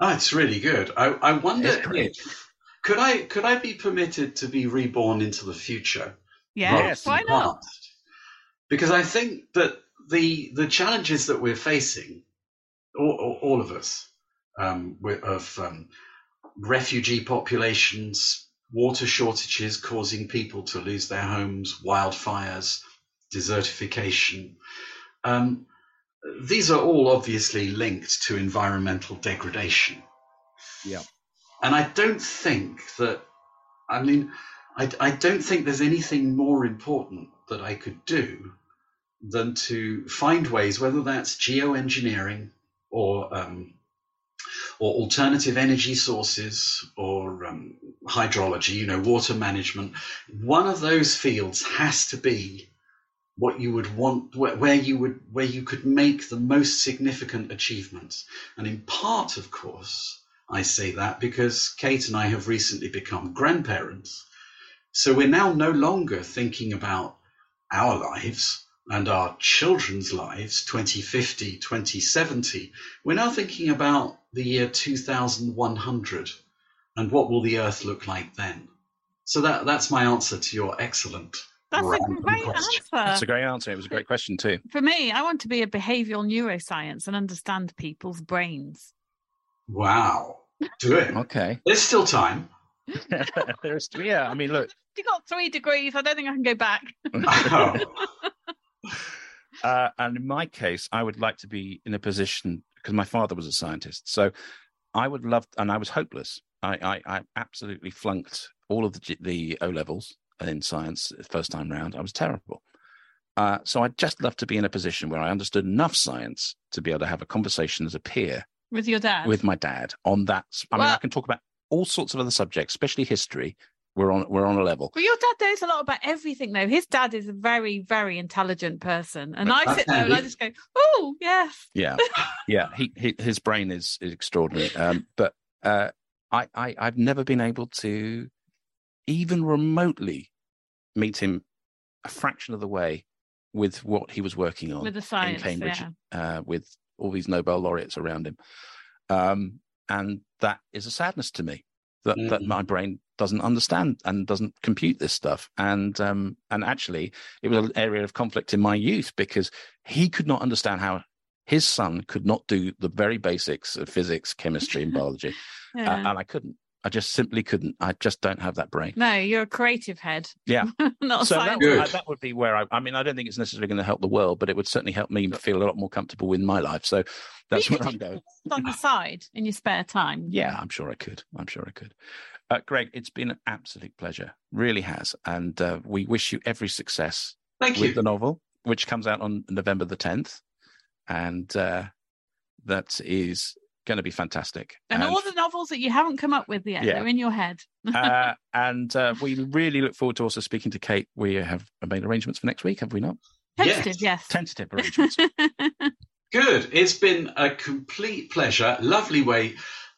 C: Oh, it's really good. I, I wonder
A: It's great.
C: if could I could I be permitted to be reborn into the future?
A: Yes,
B: why not?
C: past? Because I think that the the challenges that we're facing all, all of us, um, of um, refugee populations, water shortages causing people to lose their homes, wildfires, desertification. Um, these are all obviously linked to environmental degradation.
A: Yeah.
C: And I don't think that, I mean, I, I don't think there's anything more important that I could do than to find ways, whether that's geoengineering or um, or alternative energy sources or um, hydrology, you know, water management. One of those fields has to be what you would want, where, where you would, where you could make the most significant achievements. And in part, of course, I say that because Kate and I have recently become grandparents. So we're now no longer thinking about our lives and our children's lives, 2050, 2070. We're now thinking about the year 2100 and what will the earth look like then? So that, that's my answer to your excellent.
B: That's a great
C: question.
B: answer.
A: That's a great answer. It was a great question too.
B: For me, I want to be a behavioral neuroscience and understand people's brains.
C: Wow. Do it.
A: Okay.
C: There's still time. [LAUGHS]
A: There's, yeah, I mean, look,
B: You got three degrees. I don't think I can go back. [LAUGHS] [LAUGHS]
C: Oh,
A: Uh, and in my case, I would like to be in a position because my father was a scientist. So I would love, and I was hopeless. I, I, I absolutely flunked all of the, the O levels in science the first time round. I was terrible. Uh, so I'd just love to be in a position where I understood enough science to be able to have a conversation as a peer
B: With your dad.
A: with my dad on that. I mean, I can talk about all sorts of other subjects, especially history. We're on we're on a level.
B: Well, your dad knows a lot about everything, though. His dad is a very, very intelligent person, and I sit there and I just go, "Oh, yes."
A: Yeah, yeah. He, he his brain is, is extraordinary. Um, but uh, I, I I've never been able to even remotely meet him a fraction of the way with what he was working on
B: With the science,
A: in Cambridge
B: yeah.
A: uh, with all these Nobel laureates around him. Um, and that is a sadness to me that, that
C: Mhm.
A: my brain doesn't understand and doesn't compute this stuff. And um, and actually, it was an area of conflict in my youth because he could not understand how his son could not do the very basics of physics, chemistry, and [LAUGHS] biology, uh, and I couldn't. I just simply couldn't. I just don't have that brain.
B: no, you're a creative head.
A: Yeah. [LAUGHS]
B: not
A: So that.
C: Good.
A: would- that would be where I. I mean, I don't think it's necessarily going to help the world, but it would certainly help me feel a lot more comfortable with my life. So that's
B: you
A: where I'm
B: could
A: going. [LAUGHS]
B: on the side in your spare time.
A: Yeah, I'm sure I could. I'm sure I could. Uh, Greg, it's been an absolute pleasure. Really has. And uh, we wish you every success
C: thank
A: with
C: you.
A: the novel, which comes out on November the 10th. And uh, that is going to be fantastic.
B: And, all the novels that you haven't come up with yet,
A: Yeah.
B: they're in your head. [LAUGHS]
A: uh, and uh, we really look forward to also speaking to Kate. We have made arrangements for next week, have we not?
B: Tentative, yes.
A: Tentative [LAUGHS] arrangements.
C: Good. It's been a complete pleasure. Lovely way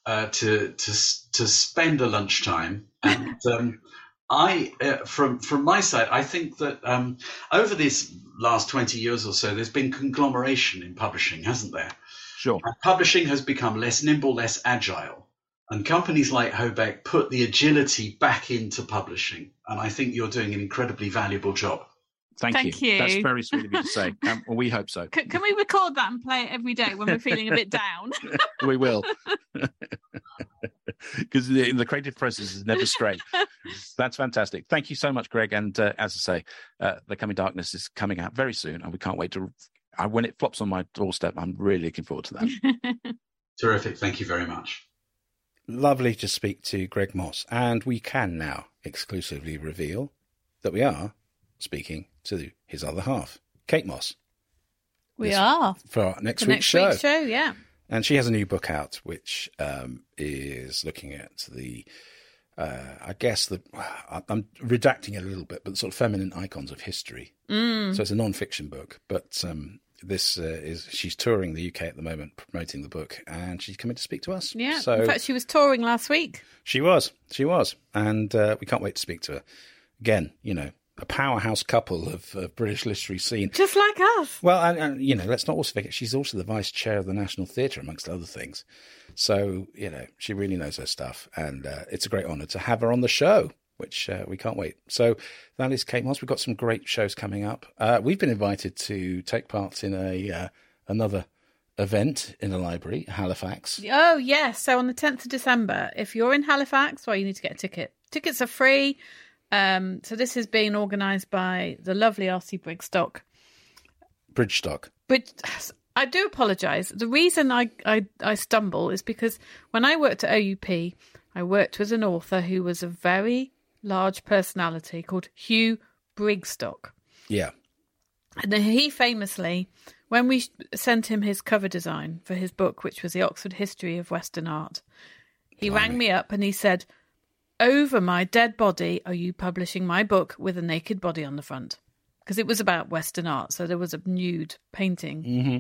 C: uh, to to to spend a lunchtime. And [LAUGHS] um, I, uh, from from my side, I think that um, over this last twenty years or so, there's been conglomeration in publishing, hasn't there?
A: Sure.
C: And publishing has become less nimble, less agile. And companies like Hobeck put the agility back into publishing. And I think you're doing an incredibly valuable job.
A: Thank,
B: Thank
A: you.
B: you.
A: That's very sweet of you to say. [LAUGHS] Um, well, we hope so.
B: C- can we record that and play it every day when we're feeling a bit down? [LAUGHS] [LAUGHS]
A: we will. Because the, the creative process is never straight. That's fantastic. Thank you so much, Greg. And uh, as I say, uh, The Coming Darkness is coming out very soon, and we can't wait to. Uh, when it flops on my doorstep, I'm really looking forward to that. [LAUGHS]
C: Terrific. Thank you very much.
A: Lovely to speak to Greg Mosse, and we can now exclusively reveal that we are speaking to his other half, Kate Mosse,
B: we
A: Yes.
B: are.
A: for our next
B: For
A: week's
B: next
A: show.
B: week's show, yeah.
A: And she has a new book out, which um, is looking at the, uh, I guess the, I'm redacting it a little bit, but the sort of feminine icons of history.
B: Mm.
A: So it's a non-fiction book, but um, this uh, is she's touring the UK at the moment, promoting the book, and she's coming to speak to us.
B: Yeah.
A: So
B: In fact, she was touring last week.
A: she was, she was, and uh, we can't wait to speak to her again. You know, a powerhouse couple of uh, British literary scene.
B: Just like us.
A: Well, and, and you know, let's not also forget she's also the vice chair of the National Theatre, amongst other things. So you know, she really knows her stuff, and uh, it's a great honour to have her on the show, which uh, we can't wait. So that is Kate Mosse. We've got some great shows coming up. Uh, we've been invited to take part in a uh, another event in the library, Halifax.
B: Oh, yes. So on the 10th of December, if you're in Halifax, well, you need to get a ticket. Tickets are free. Um, so this is being organised by the lovely RC Brigstock.
A: Bridgestock.
B: But [SIGHS] I do apologise. The reason I, I, I stumble is because when I worked at OUP, I worked with an author who was a very large personality called Hugh Brigstocke.
A: Yeah.
B: And he famously, when we sent him his cover design for his book, which was the Oxford History of Western Art, he rang me up and he said, Over my dead body, are you publishing my book with a naked body on the front? Because it was about Western art, so there was a nude painting. Mm-hmm.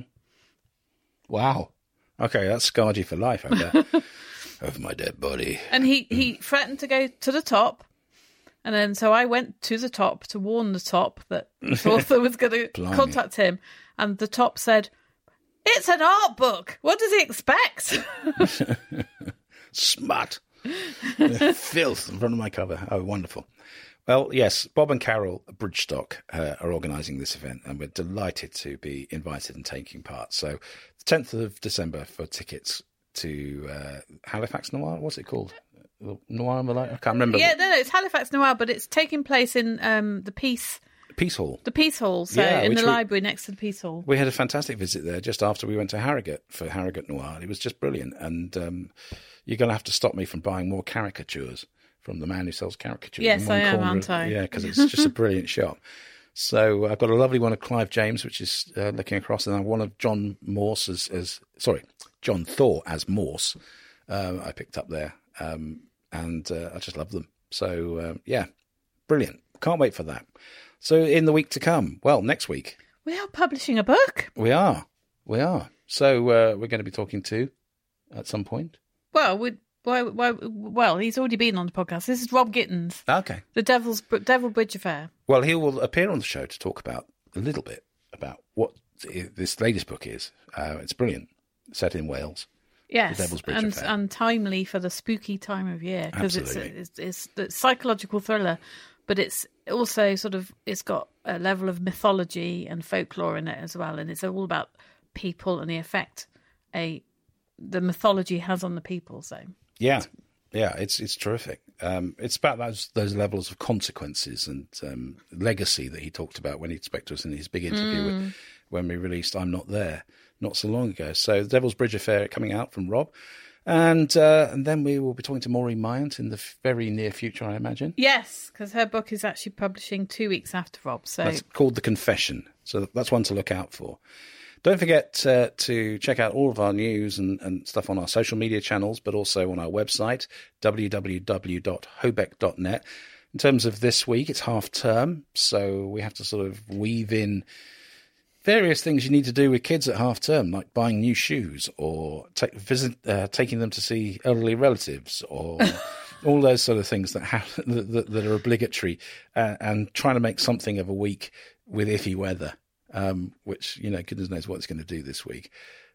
A: Wow. Okay, that's scarred you for life, I bet. [LAUGHS] Over my dead body.
B: And he, he threatened to go to the top. And then so I went to the top to warn the top that [LAUGHS] the author was going to contact him. And the top said, It's an art book. What does he expect? [LAUGHS]
A: Smut. Filth in front of my cover. Oh, wonderful. Well, yes, Bob and Carol Bridgestock uh, are organising this event, and we're delighted to be invited and taking part. So, the 10th of December for tickets to uh, Halifax Noir. What's it called? Noir Malay? I can't remember.
B: yeah, no, no, it's Halifax Noir, but it's taking place in um, the Piece
A: Piece Hall.
B: the Piece Hall, so
A: Yeah,
B: in the
A: we-
B: library next to the Piece Hall.
A: We had a fantastic visit there just after we went to Harrogate for Harrogate Noir. It was just brilliant. And um, you're going to have to stop me from buying more caricatures from the man who sells caricatures.
B: Yes,
A: in
B: I am, aren't I?
A: Yeah, because it's [LAUGHS] just a brilliant shop. So I've got a lovely one of Clive James, which is uh, looking across, and then one of John Morse as, as sorry, John Thaw as Morse. Uh, I picked up there, um, and uh, I just love them. So uh, yeah, brilliant. Can't wait for that. So in the week to come, well, next week
B: We are publishing a book.
A: we are. We are. So uh, we're going to be talking to at some point.
B: Well, we, why, why, well, he's already been on the podcast. This is Rob Gittins,
A: Okay.
B: the Devil's Devil Bridge Affair.
A: Well, he will appear on the show to talk about a little bit about what this latest book is. Uh, it's brilliant. Set in Wales.
B: Yes,
A: Devil's Bridge
B: and
A: Affair.
B: and timely for the spooky time of year because it's, it's it's the psychological thriller, but it's also sort of it's got a level of mythology and folklore in it as well, and it's all about people and the effect a the mythology has on the people. So
A: Yeah. Yeah, it's it's terrific. Um, it's about those those levels of consequences and um, legacy that he talked about when he spoke to us in his big interview with, when we released "I'm Not There" not so long ago. So, the Devil's Bridge Affair coming out from Rob, and uh, and then we will be talking to Maureen Myant in the very near future, I imagine.
B: yes, because her book is actually publishing two weeks after Rob. So
A: That's called The Confession. So that's one to look out for. Don't forget uh, to check out all of our news and, and stuff on our social media channels, but also on our website, www.hobeck.net. In terms of this week, it's half term, so we have to sort of weave in various things you need to do with kids at half term, like buying new shoes or take, visit, uh, taking them to see elderly relatives or [LAUGHS] all those sort of things that, have, [LAUGHS] that, that, are obligatory uh, and trying to make something of a week with iffy weather, um, which, you know, goodness knows what it's going to do this week.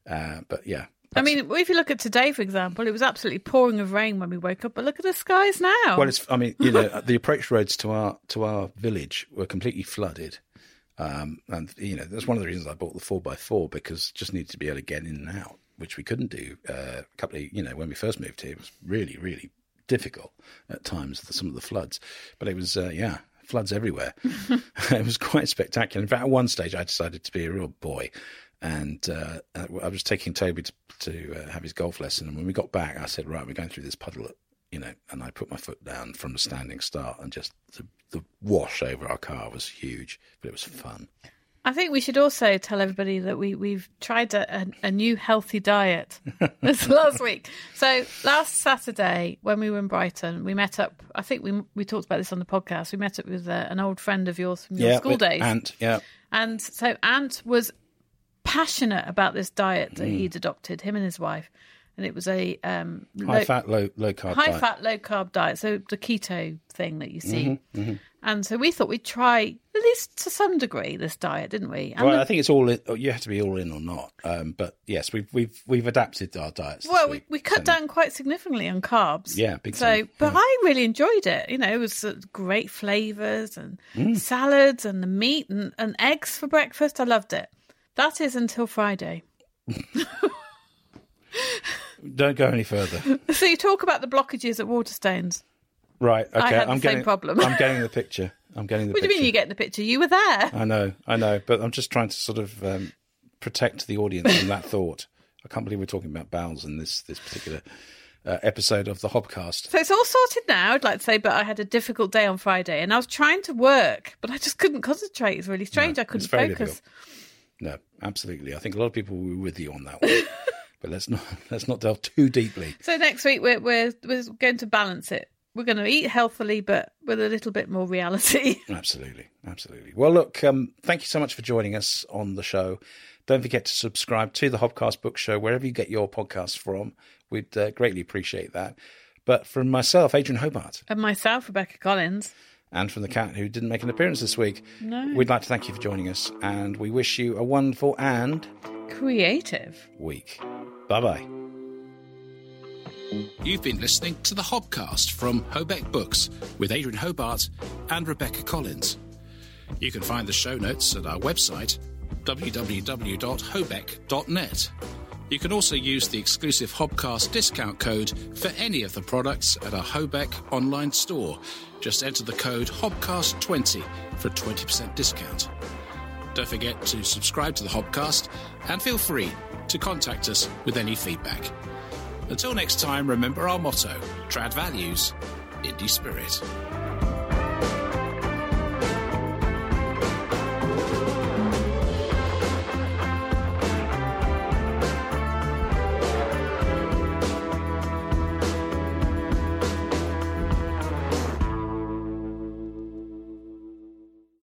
A: Uh, but yeah.
B: I mean, if you look at today, for example, it was absolutely pouring with rain when we woke up, but look at the skies now.
A: Well, it's. I mean, you know, [LAUGHS] the approach roads to our to our village were completely flooded, um, and you know that's one of the reasons I bought the four x four because just needed to be able to get in and out, which we couldn't do uh, a couple of you know when we first moved here. It was really really difficult at times. With some of the floods, but it was uh, yeah floods everywhere. [LAUGHS] [LAUGHS] it was quite spectacular. In fact, at one stage, I decided to be a real boy. And uh, I was taking Toby to, to uh, have his golf lesson, and when we got back, I said, "Right, we're going through this puddle at you know, and I put my foot down from a standing start, and just the, the wash over our car was huge, but it was fun.
B: I think we should also tell everybody that we we've tried a, a, a new healthy diet [LAUGHS] this last week. So last Saturday when we were in Brighton, we met up. I think we we talked about this on the podcast. We met up with uh, an old friend of yours from your school days,
A: Ant, yeah,
B: and so Ant was passionate about this diet
A: Mm.
B: that he'd adopted, him and his wife, and it was a um,
A: high
B: low-
A: fat, low low carb
B: high
A: diet.
B: fat, low carb diet. So the keto thing that you see.
A: Mm-hmm,
B: And so we thought we'd try, at least to some degree, this diet, didn't we? And
A: Well,
B: the-
A: I think it's all in, you have to be all in or not. Um, but yes, we've we've we've adapted our diets.
B: well, we,
A: week,
B: we cut down quite significantly on carbs.
A: Yeah, big
B: So,
A: time,
B: but I really enjoyed it. You know, it was uh, great flavors and
A: Mm.
B: salads and the meat and, and eggs for breakfast. I loved it. That is until Friday. [LAUGHS]
A: Don't go any further. [LAUGHS]
B: So you talk about the blockages at Waterstones.
A: Right. Okay.
B: I had the
A: I'm
B: same
A: getting
B: problem.
A: I'm getting the picture. I'm getting the
B: What do
A: picture.
B: you mean you get the picture? You were there.
A: I know. I know. But I'm just trying to sort of um, protect the audience from that thought. I can't believe we're talking about bowels in this this particular uh, episode of the Hobcast.
B: So it's all sorted now, I'd like to say, but I had a difficult day on Friday and I was trying to work, but I just couldn't concentrate. It's really strange. I couldn't focus.
A: difficult. No, absolutely. I think a lot of people were with you on that one. [LAUGHS] but let's not [LAUGHS] let's not delve too deeply.
B: So next week we're, we're we're going to balance it. We're going to eat healthily, but with a little bit more reality. [LAUGHS]
A: Absolutely, absolutely. Well, look, um, thank you so much for joining us on the show. Don't forget to subscribe to the Hobcast Book Show wherever you get your podcasts from. We'd uh, greatly appreciate that. But from myself, Adrian Hobart,
B: and myself, Rebecca Collins.
A: and from the cat who didn't make an appearance this week,
B: No.
A: we'd like to thank you for joining us, and we wish you a wonderful and
B: Creative.
A: week. Bye bye.
D: You've been listening to the Hobcast from Hobeck Books with Adrian Hobart and Rebecca Collins. You can find the show notes at our website, www.hobeck.net. You can also use the exclusive Hobcast discount code for any of the products at our Hobeck online store. Just enter the code Hobcast20 for a 20% discount. Don't forget to subscribe to the Hobcast and feel free to contact us with any feedback. Until next time, remember our motto Trad Values, Indie Spirit.